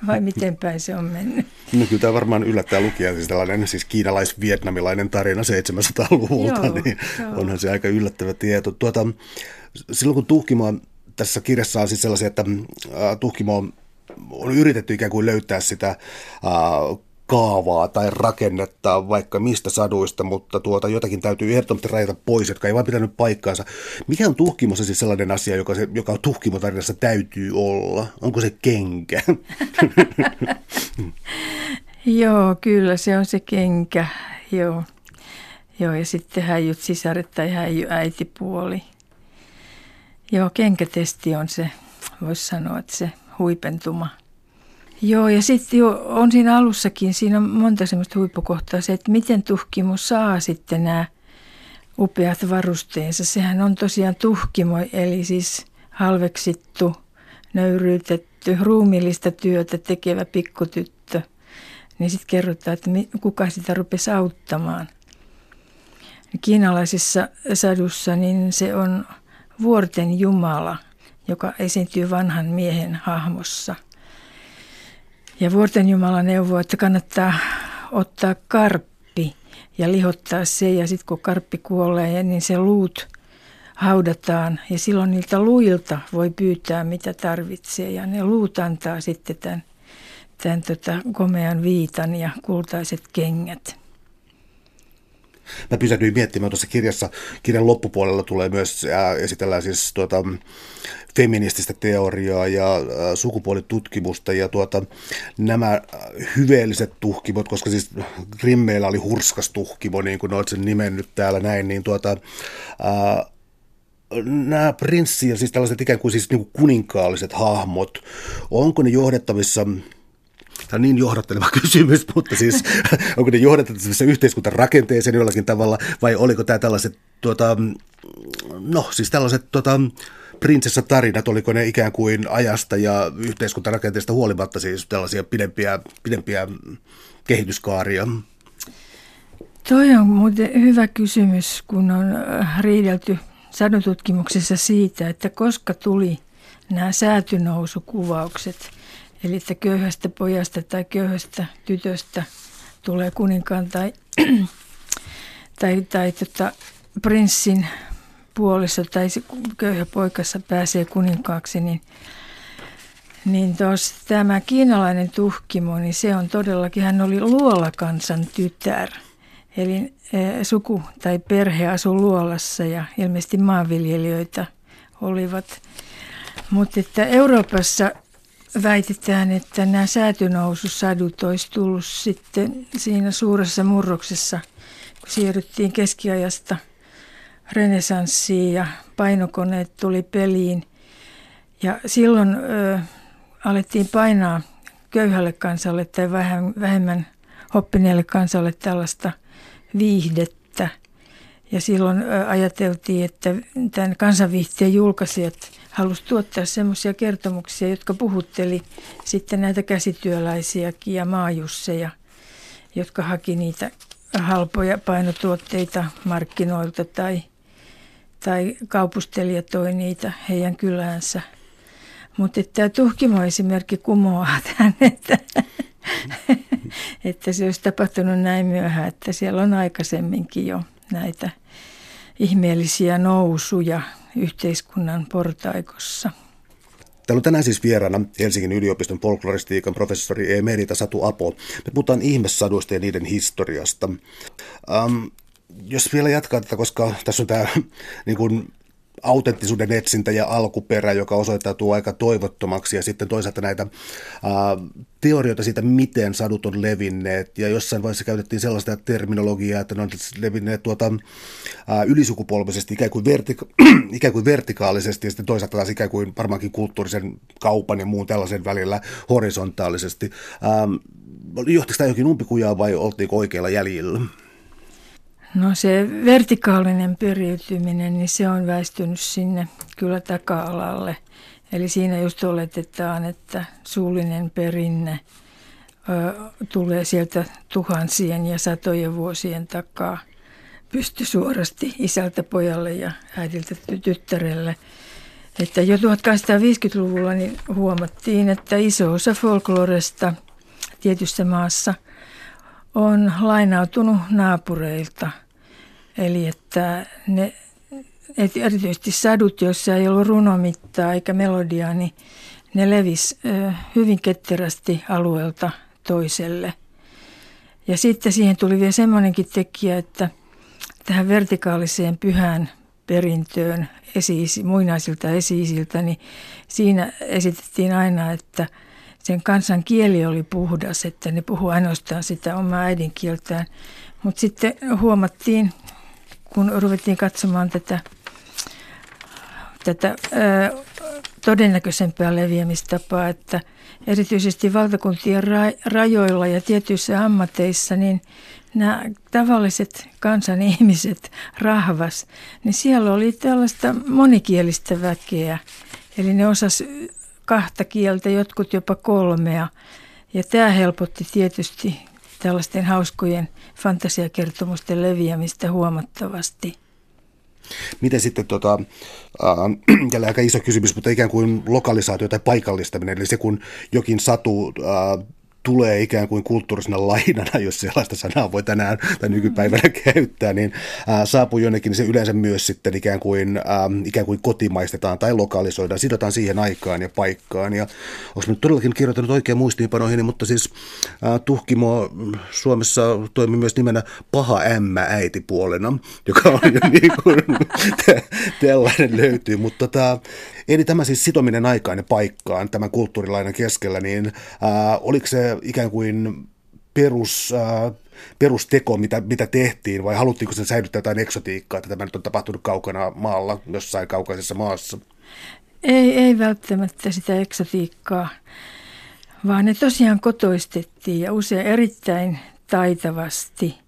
vai miten päin se on mennyt. No kyllä tämä varmaan yllättää lukija, siis tällainen siis kiinalais-vietnamilainen tarina 700-luvulta, joo, niin joo. onhan se aika yllättävä tieto. Tuota, silloin kun Tuhkimo tässä kirjassa on siis sellaisia, että äh, Tuhkimo on yritetty ikään kuin löytää sitä äh, kaavaa tai rakennetta vaikka mistä saduista, mutta tuota, jotakin täytyy ehdottomasti rajata pois, jotka ei vaan pitänyt paikkaansa. Mikä on tuhkimossa siis sellainen asia, joka, se, joka tuhkimotarinassa täytyy olla? Onko se kenkä? Joo, kyllä se on se kenkä. Joo. Joo, ja sitten häijyt sisaret tai häijy äitipuoli. Joo, kenkätesti on se, voisi sanoa, että se huipentuma. Joo, ja sitten on siinä alussakin, siinä on monta semmoista huippukohtaa, se, että miten tuhkimo saa sitten nämä upeat varusteensa. Sehän on tosiaan tuhkimo, eli siis halveksittu, nöyryytetty, ruumillista työtä tekevä pikkutyttö. Niin sitten kerrotaan, että kuka sitä rupesi auttamaan. Kiinalaisissa sadussa niin se on vuorten Jumala, joka esiintyy vanhan miehen hahmossa – ja vuorten Jumala neuvoo, että kannattaa ottaa karppi ja lihottaa se. Ja sitten kun karppi kuolee, niin se luut haudataan. Ja silloin niiltä luilta voi pyytää, mitä tarvitsee. Ja ne luut antaa sitten tämän, tämän tota, komean viitan ja kultaiset kengät. Mä pysähdyin miettimään tuossa kirjassa, kirjan loppupuolella tulee myös, ää, esitellään siis tuota, feminististä teoriaa ja ää, sukupuolitutkimusta ja tuota, nämä hyveelliset tuhkimot, koska siis Grimmeillä oli hurskas tuhkimo, niin kuin olet sen nimennyt täällä näin, niin tuota, ää, nämä prinssiä, siis tällaiset ikään kuin, siis niin kuin kuninkaalliset hahmot, onko ne johdettavissa Tämä on niin johdatteleva kysymys, mutta siis onko ne johdattavissa yhteiskuntarakenteeseen jollakin tavalla, vai oliko tämä tällaiset, tuota, no siis tällaiset tuota, prinsessatarinat, oliko ne ikään kuin ajasta ja yhteiskuntarakenteesta huolimatta siis tällaisia pidempiä, pidempiä kehityskaaria? Toi on muuten hyvä kysymys, kun on äh, riidelty sadututkimuksessa siitä, että koska tuli nämä säätynousukuvaukset – Eli että köyhästä pojasta tai köyhästä tytöstä tulee kuninkaan tai, tai, tai tota, prinssin puolessa tai se köyhä poikassa pääsee kuninkaaksi, niin, niin tos, tämä kiinalainen tuhkimo, niin se on todellakin, hän oli luolakansan tytär. Eli e, suku tai perhe asui luolassa ja ilmeisesti maanviljelijöitä olivat. Mutta että Euroopassa väitetään, että nämä säätynoususadut olisi tullut sitten siinä suuressa murroksessa, kun siirryttiin keskiajasta renesanssiin ja painokoneet tuli peliin. Ja silloin ö, alettiin painaa köyhälle kansalle tai vähemmän oppineelle kansalle tällaista viihdettä. Ja silloin ajateltiin, että tämän kansanviihteen julkaisijat halusi tuottaa semmoisia kertomuksia, jotka puhutteli sitten näitä käsityöläisiäkin ja maajusseja. jotka haki niitä halpoja painotuotteita markkinoilta tai, tai kaupustelija toi niitä heidän kyläänsä. Mutta tämä tuhkimo-esimerkki kumoaa tämän, että, että se olisi tapahtunut näin myöhään, että siellä on aikaisemminkin jo näitä ihmeellisiä nousuja yhteiskunnan portaikossa. Täällä on tänään siis vieraana Helsingin yliopiston folkloristiikan professori Emerita Satu Apo. Me puhutaan ihmessaduista ja niiden historiasta. Um, jos vielä jatkaa tätä, koska tässä on tämä niin kuin, autenttisuuden etsintä ja alkuperä, joka osoittautuu aika toivottomaksi, ja sitten toisaalta näitä ää, teorioita siitä, miten sadut on levinneet, ja jossain vaiheessa käytettiin sellaista terminologiaa, että ne on levinneet tuota, ää, ylisukupolvisesti, ikään kuin, vertika- ikään kuin vertikaalisesti, ja sitten toisaalta taas ikään kuin varmaankin kulttuurisen kaupan ja muun tällaisen välillä horisontaalisesti. Ää, johtiko tämä jokin umpikujaa vai oltiinko oikealla jäljellä? No se vertikaalinen periytyminen, niin se on väistynyt sinne kyllä taka-alalle. Eli siinä just oletetaan, että suullinen perinne ö, tulee sieltä tuhansien ja satojen vuosien takaa pysty suorasti isältä pojalle ja äidiltä tyttärelle. Että jo 1850-luvulla niin huomattiin, että iso osa folkloresta tietyssä maassa – on lainautunut naapureilta. Eli että ne, et erityisesti sadut, joissa ei ollut runomittaa eikä melodiaa, niin ne levisi hyvin ketterästi alueelta toiselle. Ja sitten siihen tuli vielä semmoinenkin tekijä, että tähän vertikaaliseen pyhään perintöön esi muinaisilta esi niin siinä esitettiin aina, että – sen kansan kieli oli puhdas, että ne puhu ainoastaan sitä omaa äidinkieltään. Mutta sitten huomattiin, kun ruvettiin katsomaan tätä, tätä ää, todennäköisempää leviämistapaa, että erityisesti valtakuntien rajoilla ja tietyissä ammateissa, niin nämä tavalliset kansan ihmiset rahvas, niin siellä oli tällaista monikielistä väkeä. Eli ne osas kahta kieltä, jotkut jopa kolmea. Ja tämä helpotti tietysti tällaisten hauskojen fantasiakertomusten leviämistä huomattavasti. Miten sitten, tota, äh, jälleen aika iso kysymys, mutta ikään kuin lokalisaatio tai paikallistaminen, eli se kun jokin satu äh, tulee ikään kuin kulttuurisena lainana, jos sellaista sanaa voi tänään tai nykypäivänä mm. käyttää, niin ää, saapuu jonnekin, niin se yleensä myös sitten ikään kuin, ää, ikään kuin kotimaistetaan tai lokalisoidaan, sidotaan siihen aikaan ja paikkaan. Ja onko nyt todellakin kirjoittanut oikein muistiinpanoihin, mutta siis ää, Tuhkimo Suomessa toimii myös nimenä paha ämmä äitipuolena, joka on jo niin kuin, tällainen löytyy, mutta tota, Eli tämä siis sitominen aikaan ja paikkaan tämän kulttuurilainan keskellä, niin ää, oliko se ikään kuin perus, ää, perusteko, mitä, mitä tehtiin, vai haluttiinko se säilyttää jotain eksotiikkaa, että tämä nyt on tapahtunut kaukana maalla, jossain kaukaisessa maassa? Ei, ei välttämättä sitä eksotiikkaa, vaan ne tosiaan kotoistettiin ja usein erittäin taitavasti.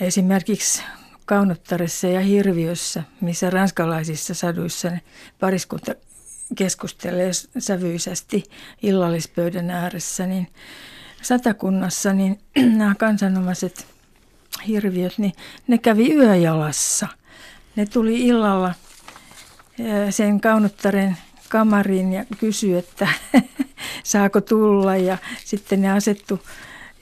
Esimerkiksi Kaunottaressa ja Hirviössä, missä ranskalaisissa saduissa pariskunta keskustelee sävyisesti illallispöydän ääressä, niin satakunnassa niin nämä kansanomaiset hirviöt, niin ne kävi yöjalassa. Ne tuli illalla sen kaunottaren kamariin ja kysyi, että saako tulla ja sitten ne asettu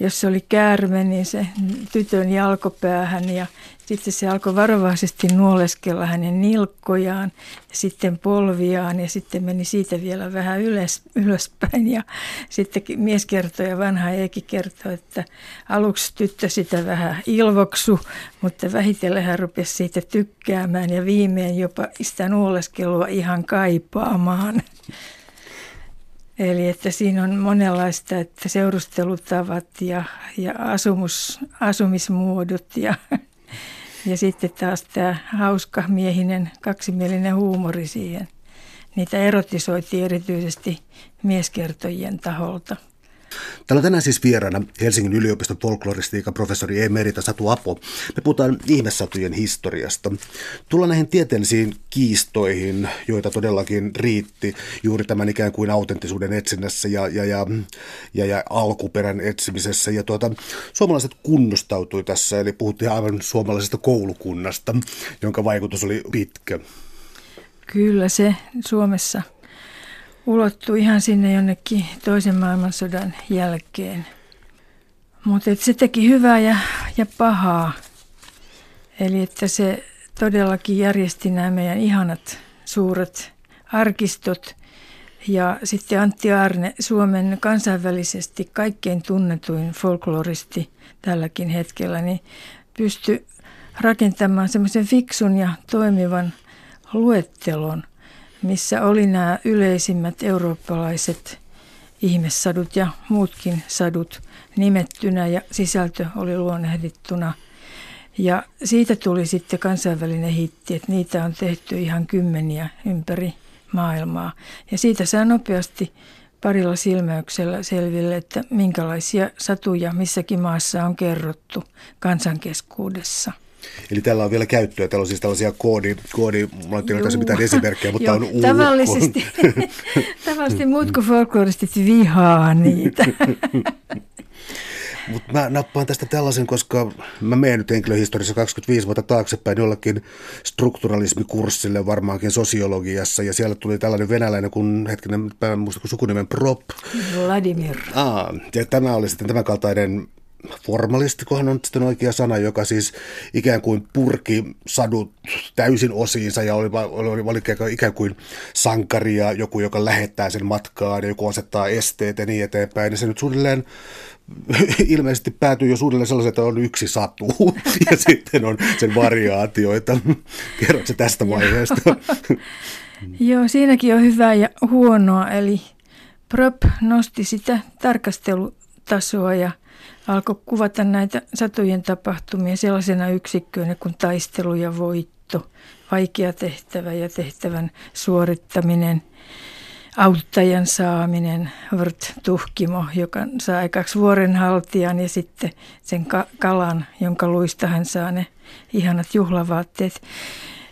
jos se oli käärme, niin se tytön jalkopäähän ja sitten se alkoi varovaisesti nuoleskella hänen nilkkojaan ja sitten polviaan ja sitten meni siitä vielä vähän ylös, ylöspäin. Ja sitten mies kertoi ja vanha Eeki kertoi, että aluksi tyttö sitä vähän ilvoksu, mutta vähitellen hän rupesi siitä tykkäämään ja viimein jopa sitä nuoleskelua ihan kaipaamaan. Eli että siinä on monenlaista, että seurustelutavat ja, ja asumus, asumismuodot ja, ja sitten taas tämä hauska miehinen kaksimielinen huumori siihen. Niitä erotisoitiin erityisesti mieskertojien taholta. Täällä on tänään siis vieraana Helsingin yliopiston folkloristiikan professori Emerita Satu Apo. Me puhutaan ihmessatujen historiasta. Tullaan näihin tieteellisiin kiistoihin, joita todellakin riitti juuri tämän ikään kuin autenttisuuden etsinnässä ja, ja, ja, ja, ja alkuperän etsimisessä. Ja tuota, suomalaiset kunnostautui tässä, eli puhuttiin aivan suomalaisesta koulukunnasta, jonka vaikutus oli pitkä. Kyllä se Suomessa ulottui ihan sinne jonnekin toisen maailmansodan jälkeen. Mutta se teki hyvää ja, ja pahaa. Eli että se todellakin järjesti nämä meidän ihanat suuret arkistot. Ja sitten Antti Arne, Suomen kansainvälisesti kaikkein tunnetuin folkloristi tälläkin hetkellä, niin pystyi rakentamaan semmoisen fiksun ja toimivan luettelon missä oli nämä yleisimmät eurooppalaiset ihmessadut ja muutkin sadut nimettynä ja sisältö oli luonnehdittuna. Ja siitä tuli sitten kansainvälinen hitti, että niitä on tehty ihan kymmeniä ympäri maailmaa. Ja siitä saa nopeasti parilla silmäyksellä selville, että minkälaisia satuja missäkin maassa on kerrottu kansankeskuudessa. Eli tällä on vielä käyttöä. Täällä on siis tällaisia koodi, koodi mulla ei ole tässä mitään esimerkkejä, mutta on ulko. Tavallisesti, tavallisesti muut kuin folkloristit vihaa niitä. Mutta mä nappaan tästä tällaisen, koska mä menen nyt henkilöhistoriassa 25 vuotta taaksepäin jollakin strukturalismikurssille varmaankin sosiologiassa. Ja siellä tuli tällainen venäläinen kun hetkinen, mä en muista kun sukunimen Prop. Vladimir. Aa, ja tämä oli sitten tämän kaltainen formalistikohan on sitten oikea sana, joka siis ikään kuin purki sadut täysin osiinsa ja oli, oli, oli, oli ikään kuin sankaria, joku, joka lähettää sen matkaan ja joku asettaa esteet ja niin eteenpäin. Ja se nyt suunnilleen ilmeisesti päätyy jo suunnilleen sellaisen, että on yksi satu ja sitten on sen variaatioita. Kerrotko tästä vaiheesta? Joo, siinäkin on hyvää ja huonoa, eli Prop nosti sitä tarkastelutasoa ja alkoi kuvata näitä satujen tapahtumia sellaisena yksikköönä kuin taistelu ja voitto, vaikea tehtävä ja tehtävän suorittaminen, auttajan saaminen, vrt tuhkimo, joka saa aikaksi vuorenhaltijan ja sitten sen kalan, jonka luista hän saa ne ihanat juhlavaatteet.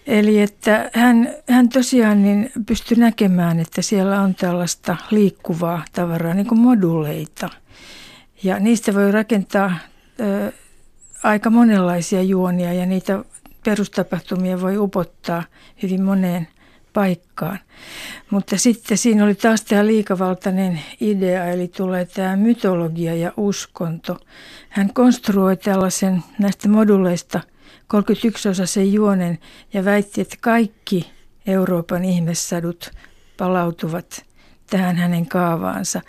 Eli että hän, hän tosiaan niin pystyi näkemään, että siellä on tällaista liikkuvaa tavaraa, niin kuin moduleita – ja niistä voi rakentaa ö, aika monenlaisia juonia ja niitä perustapahtumia voi upottaa hyvin moneen paikkaan. Mutta sitten siinä oli taas tämä liikavaltainen idea, eli tulee tämä mytologia ja uskonto. Hän konstruoi tällaisen näistä moduleista 31-osaisen juonen ja väitti, että kaikki Euroopan ihmessadut palautuvat tähän hänen kaavaansa.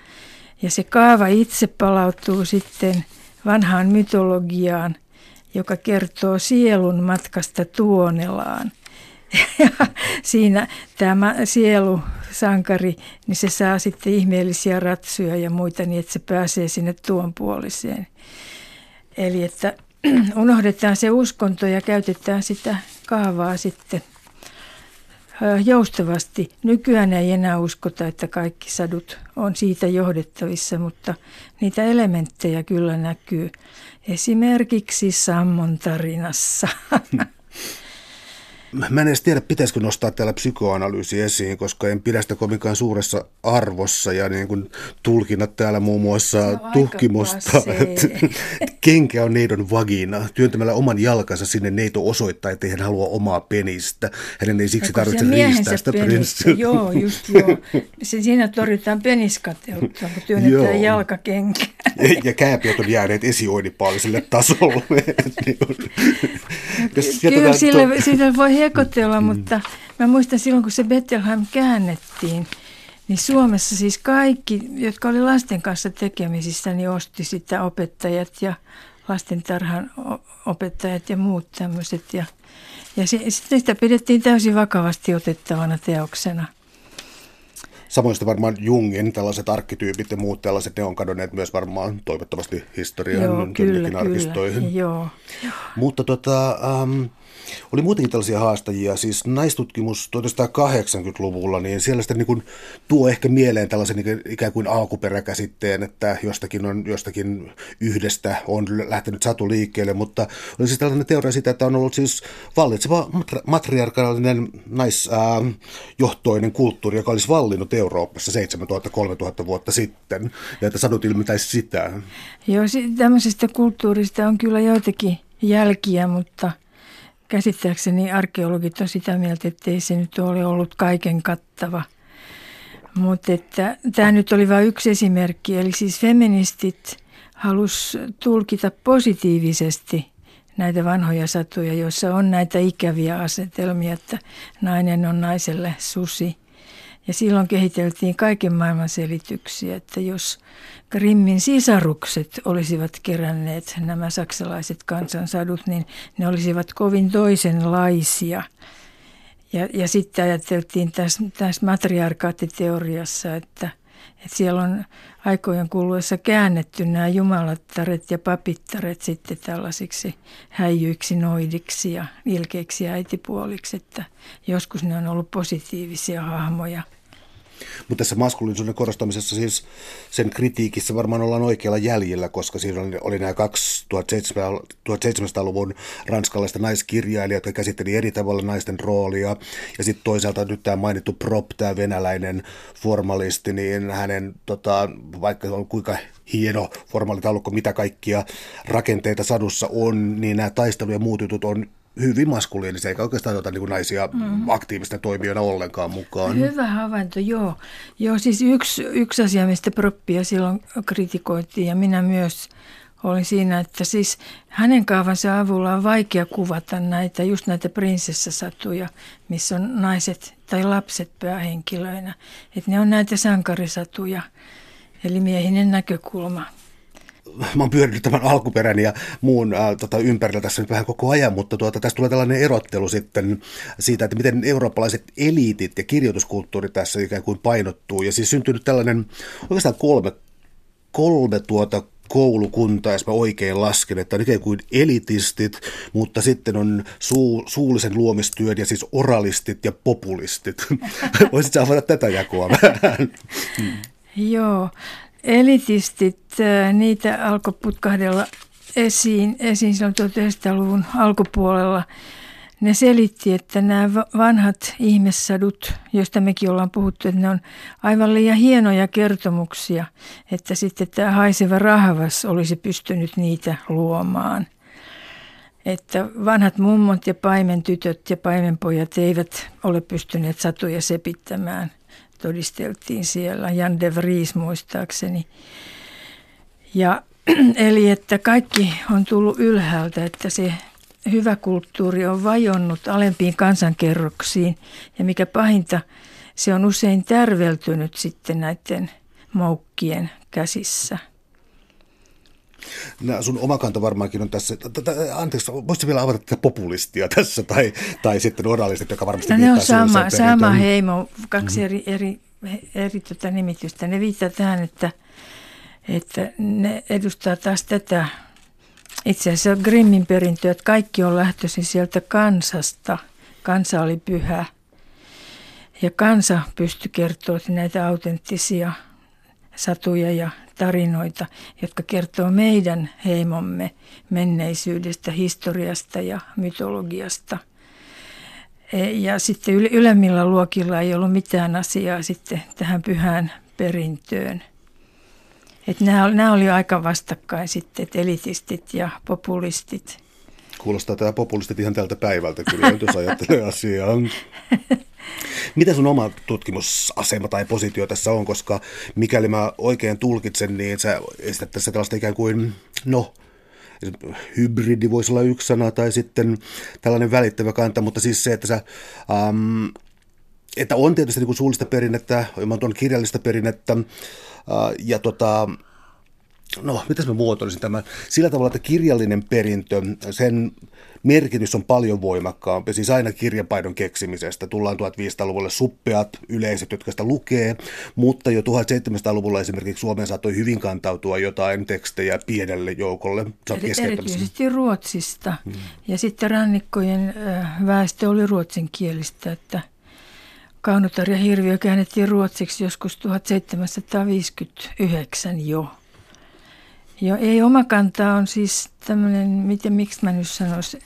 Ja se kaava itse palautuu sitten vanhaan mytologiaan, joka kertoo sielun matkasta Tuonelaan. Ja siinä tämä sielu, sankari, niin se saa sitten ihmeellisiä ratsuja ja muita niin, että se pääsee sinne tuon puoliseen. Eli että unohdetaan se uskonto ja käytetään sitä kaavaa sitten joustavasti. Nykyään ei enää uskota, että kaikki sadut on siitä johdettavissa, mutta niitä elementtejä kyllä näkyy esimerkiksi Sammon tarinassa. Mä en edes tiedä, pitäisikö nostaa täällä psykoanalyysi esiin, koska en pidä sitä kovinkaan suuressa arvossa. Ja niin kuin tulkinnat täällä muun muassa no, tuhkimusta, että kenkä on neidon vagina. Työntämällä oman jalkansa sinne neito osoittaa, että hän halua omaa penistä. Hänen ei siksi tarvitse riistää sitä prinssiä. Joo, just joo. Se, siinä torjutaan peniskateutta, kun työnnetään jalkakenkä. Ja, ja kääpiöt on jääneet esioidipaaliselle tasolle. Kyllä sille, sille voi hekotella, mm. mutta mä muistan silloin, kun se Bettelheim käännettiin, niin Suomessa siis kaikki, jotka oli lasten kanssa tekemisissä, niin osti sitä opettajat ja lastentarhan opettajat ja muut tämmöiset. Ja, ja sitten sitä pidettiin täysin vakavasti otettavana teoksena. Samoin sitten varmaan Jungin tällaiset arkkityypit ja muut tällaiset, ne on kadonneet myös varmaan toivottavasti historian Joo, kyllä, arkistoihin. Kyllä, joo. Mutta tota, ähm, oli muutenkin tällaisia haastajia, siis naistutkimus 1980-luvulla, niin siellä sitten niin kuin tuo ehkä mieleen tällaisen niin ikään kuin alkuperäkäsitteen, että jostakin, on, jostakin yhdestä on lähtenyt satu liikkeelle, mutta oli siis tällainen teoria siitä, että on ollut siis vallitseva matriarkaalinen naisjohtoinen kulttuuri, joka olisi vallinnut Euroopassa 7000-3000 vuotta sitten, ja että sadut ilmentäisi sitä. Joo, tämmöisestä kulttuurista on kyllä joitakin jälkiä, mutta – käsittääkseni arkeologit on sitä mieltä, että ei se nyt ole ollut kaiken kattava. Mutta että tämä nyt oli vain yksi esimerkki, eli siis feministit halus tulkita positiivisesti näitä vanhoja satuja, joissa on näitä ikäviä asetelmia, että nainen on naiselle susi ja silloin kehiteltiin kaiken maailman selityksiä, että jos Grimmin sisarukset olisivat keränneet nämä saksalaiset kansansadut, niin ne olisivat kovin toisenlaisia. Ja, ja sitten ajateltiin tässä, tässä matriarkaattiteoriassa, että, että siellä on aikojen kuluessa käännetty nämä jumalattaret ja papittaret sitten tällaisiksi häijyiksi, noidiksi ja ilkeiksi äitipuoliksi, että joskus ne on ollut positiivisia hahmoja – mutta tässä maskuliinisuuden korostamisessa siis sen kritiikissä varmaan ollaan oikealla jäljellä, koska siinä oli, oli nämä 1700-luvun ranskalaista naiskirjailijat, jotka käsitteli eri tavalla naisten roolia. Ja sitten toisaalta nyt tämä mainittu Prop, tämä venäläinen formalisti, niin hänen, tota, vaikka on kuinka hieno formaalitaulukko, mitä kaikkia rakenteita sadussa on, niin nämä taistelu- ja muut jutut on hyvin maskuliinisia, eikä oikeastaan ota niin naisia mm. aktiivisten toimijoina ollenkaan mukaan. Hyvä havainto, joo. Joo, siis yksi, yksi asia, mistä proppia silloin kritikoitiin, ja minä myös olin siinä, että siis hänen kaavansa avulla on vaikea kuvata näitä, just näitä prinsessasatuja, missä on naiset tai lapset päähenkilöinä. Että ne on näitä sankarisatuja, eli miehinen näkökulma mä oon pyörinyt tämän alkuperän ja muun äh, tota, ympärillä tässä nyt vähän koko ajan, mutta tuota, tästä tulee tällainen erottelu sitten siitä, että miten eurooppalaiset eliitit ja kirjoituskulttuuri tässä ikään kuin painottuu. Ja siis syntynyt tällainen oikeastaan kolme, kolme tuota koulukuntaa, jos mä oikein lasken, että on ikään kuin elitistit, mutta sitten on suu, suullisen luomistyön ja siis oralistit ja populistit. Voisitko avata tätä jakoa vähän? Joo, elitistit, niitä alkoi putkahdella esiin, esiin silloin 1900-luvun alkupuolella. Ne selitti, että nämä vanhat ihmissadut, joista mekin ollaan puhuttu, että ne on aivan liian hienoja kertomuksia, että sitten tämä haiseva rahavas olisi pystynyt niitä luomaan. Että vanhat mummot ja paimentytöt ja paimenpojat eivät ole pystyneet satuja sepittämään – todisteltiin siellä, Jan de Vries muistaakseni. Ja, eli että kaikki on tullut ylhäältä, että se hyvä kulttuuri on vajonnut alempiin kansankerroksiin ja mikä pahinta, se on usein tärveltynyt sitten näiden moukkien käsissä – Nämä sun oma kanta varmaankin on tässä, anteeksi, voisitko vielä avata tätä populistia tässä, tai, tai sitten oralistit, joka varmasti no, ne on sama, sama heimo, kaksi mm. eri, eri, eri tota nimitystä. Ne viittaa tähän, että, että ne edustaa taas tätä itse asiassa Grimmin perintöä, että kaikki on lähtöisin sieltä kansasta. Kansa oli pyhä. Ja kansa pystyi kertomaan näitä autenttisia satuja ja tarinoita, jotka kertoo meidän heimomme menneisyydestä, historiasta ja mytologiasta. E, ja sitten ylemmillä luokilla ei ollut mitään asiaa sitten tähän pyhään perintöön. Et nämä, nämä oli aika vastakkain sitten, että elitistit ja populistit. Kuulostaa tämä populistit ihan tältä päivältä kyllä, jos ajattelee asiaa. Mitä sun oma tutkimusasema tai positio tässä on, koska mikäli mä oikein tulkitsen, niin sä esität tässä tällaista ikään kuin, no, hybridi voisi olla yksi sana, tai sitten tällainen välittävä kanta, mutta siis se, että sä, ähm, että on tietysti niin suullista perinnettä, on kirjallista perinnettä, äh, ja tota, no, miten mä muotoilisin tämän? Sillä tavalla, että kirjallinen perintö, sen merkitys on paljon voimakkaampi, siis aina kirjapaidon keksimisestä. Tullaan 1500-luvulle suppeat yleisöt, jotka sitä lukee, mutta jo 1700-luvulla esimerkiksi Suomeen saattoi hyvin kantautua jotain tekstejä pienelle joukolle. Erityisesti Ruotsista. Hmm. Ja sitten rannikkojen väestö oli ruotsinkielistä, että Kaunotar ja Hirviö käännettiin ruotsiksi joskus 1759 jo. Joo, ei oma kanta on siis tämmöinen, miten, miksi mä nyt sanoisin,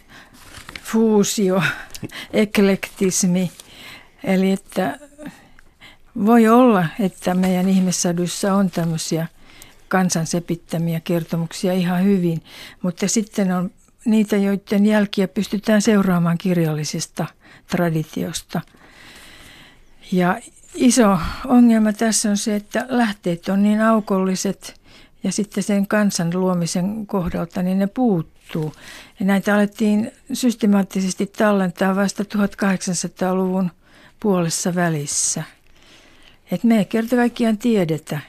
fuusio, eklektismi. Eli että voi olla, että meidän ihmissaduissa on tämmöisiä kansan sepittämiä kertomuksia ihan hyvin, mutta sitten on niitä, joiden jälkiä pystytään seuraamaan kirjallisesta traditiosta. Ja iso ongelma tässä on se, että lähteet on niin aukolliset – ja sitten sen kansan luomisen kohdalta, niin ne puuttuu. Ja näitä alettiin systemaattisesti tallentaa vasta 1800-luvun puolessa välissä. Et me ei kerta kaikkiaan tiedetä,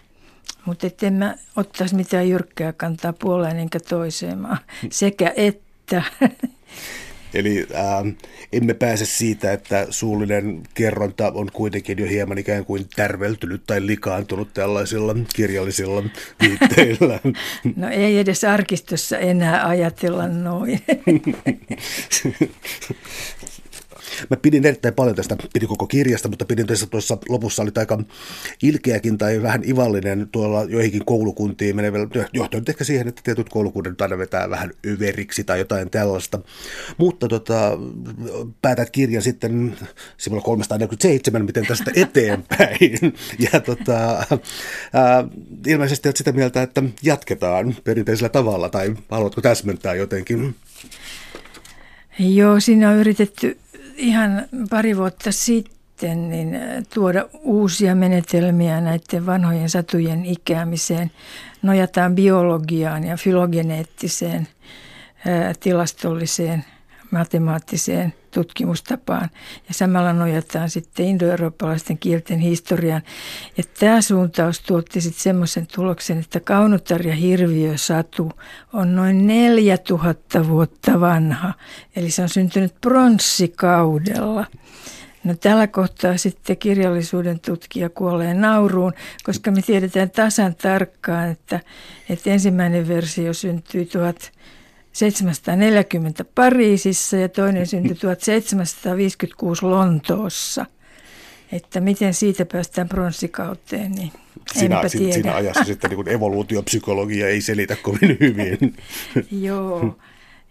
mutta en mä ottaisi mitään jyrkkää kantaa puoleen enkä toiseen, sekä että. Eli äh, emme pääse siitä, että suullinen kerronta on kuitenkin jo hieman ikään kuin tärveltynyt tai likaantunut tällaisilla kirjallisilla viitteillä. No ei edes arkistossa enää ajatella noin. Mä pidin erittäin paljon tästä, pidin koko kirjasta, mutta pidin tässä tuossa lopussa oli aika ilkeäkin tai vähän ivallinen tuolla joihinkin koulukuntiin menevillä, johtuen ehkä siihen, että tietyt koulukunnat aina vetää vähän överiksi tai jotain tällaista. Mutta tota, päätät kirjan sitten sivulla 347, miten tästä eteenpäin. ja tota, ää, ilmeisesti olet sitä mieltä, että jatketaan perinteisellä tavalla tai haluatko täsmentää jotenkin? Joo, siinä on yritetty ihan pari vuotta sitten niin äh, tuoda uusia menetelmiä näiden vanhojen satujen ikäämiseen. Nojataan biologiaan ja filogeneettiseen äh, tilastolliseen matemaattiseen tutkimustapaan ja samalla nojataan sitten indoeurooppalaisten kielten historiaan. Ja tämä suuntaus tuotti sitten semmoisen tuloksen, että Kaunotar ja Hirviö Satu on noin 4000 vuotta vanha, eli se on syntynyt pronssikaudella. No tällä kohtaa sitten kirjallisuuden tutkija kuolee nauruun, koska me tiedetään tasan tarkkaan, että, että ensimmäinen versio syntyi 1000 1740 Pariisissa ja toinen syntyi 1756 Lontoossa. Että miten siitä päästään pronssikauteen, niin Sinä, tiedä. siinä ajassa sitten niin evoluutiopsykologia ei selitä kovin hyvin. Joo.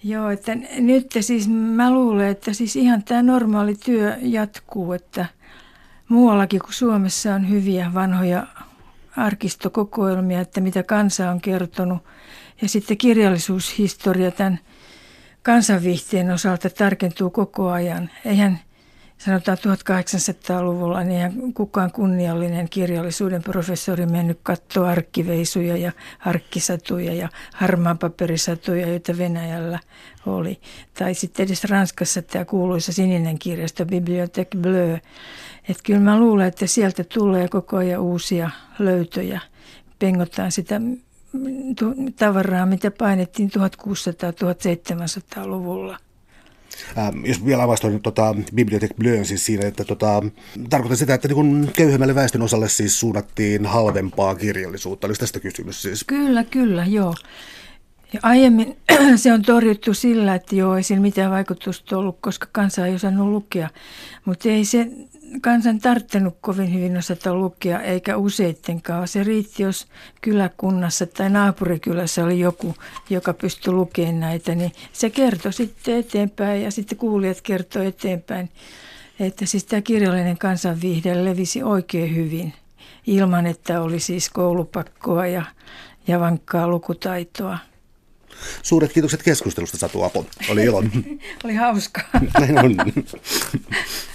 Joo, että nyt siis mä luulen, että siis ihan tämä normaali työ jatkuu, että muuallakin kuin Suomessa on hyviä vanhoja arkistokokoelmia, että mitä kansa on kertonut – ja sitten kirjallisuushistoria tämän kansanviihteen osalta tarkentuu koko ajan. Eihän sanotaan 1800-luvulla, niin eihän kukaan kunniallinen kirjallisuuden professori mennyt katsoa arkkiveisuja ja arkkisatuja ja harmaanpaperisatuja, joita Venäjällä oli. Tai sitten edes Ranskassa tämä kuuluisa sininen kirjasto Bibliothèque Bleu. Että kyllä mä luulen, että sieltä tulee koko ajan uusia löytöjä. Pengotaan sitä tavaraa, mitä painettiin 1600-1700-luvulla. Ähm, jos vielä avaistoin tota, Bibliothèque Bleun siis siinä, että tota, tarkoitan sitä, että niin köyhemmälle väestön osalle siis suunnattiin halvempaa kirjallisuutta. Olisi tästä kysymys siis? Kyllä, kyllä, joo. Ja aiemmin se on torjuttu sillä, että joo, ei sillä mitään vaikutusta ollut, koska kansa ei osannut lukea. Mutta ei se kansan tarttenut kovin hyvin osata lukea, eikä useittenkaan. Se riitti, jos kyläkunnassa tai naapurikylässä oli joku, joka pystyi lukemaan näitä, niin se kertoi sitten eteenpäin ja sitten kuulijat kertoi eteenpäin. Että siis tämä kirjallinen kansanviihde levisi oikein hyvin ilman, että oli siis koulupakkoa ja, ja vankkaa lukutaitoa. Suuret kiitokset keskustelusta Satu Apo. Oli ilo. oli hauskaa. Näin on.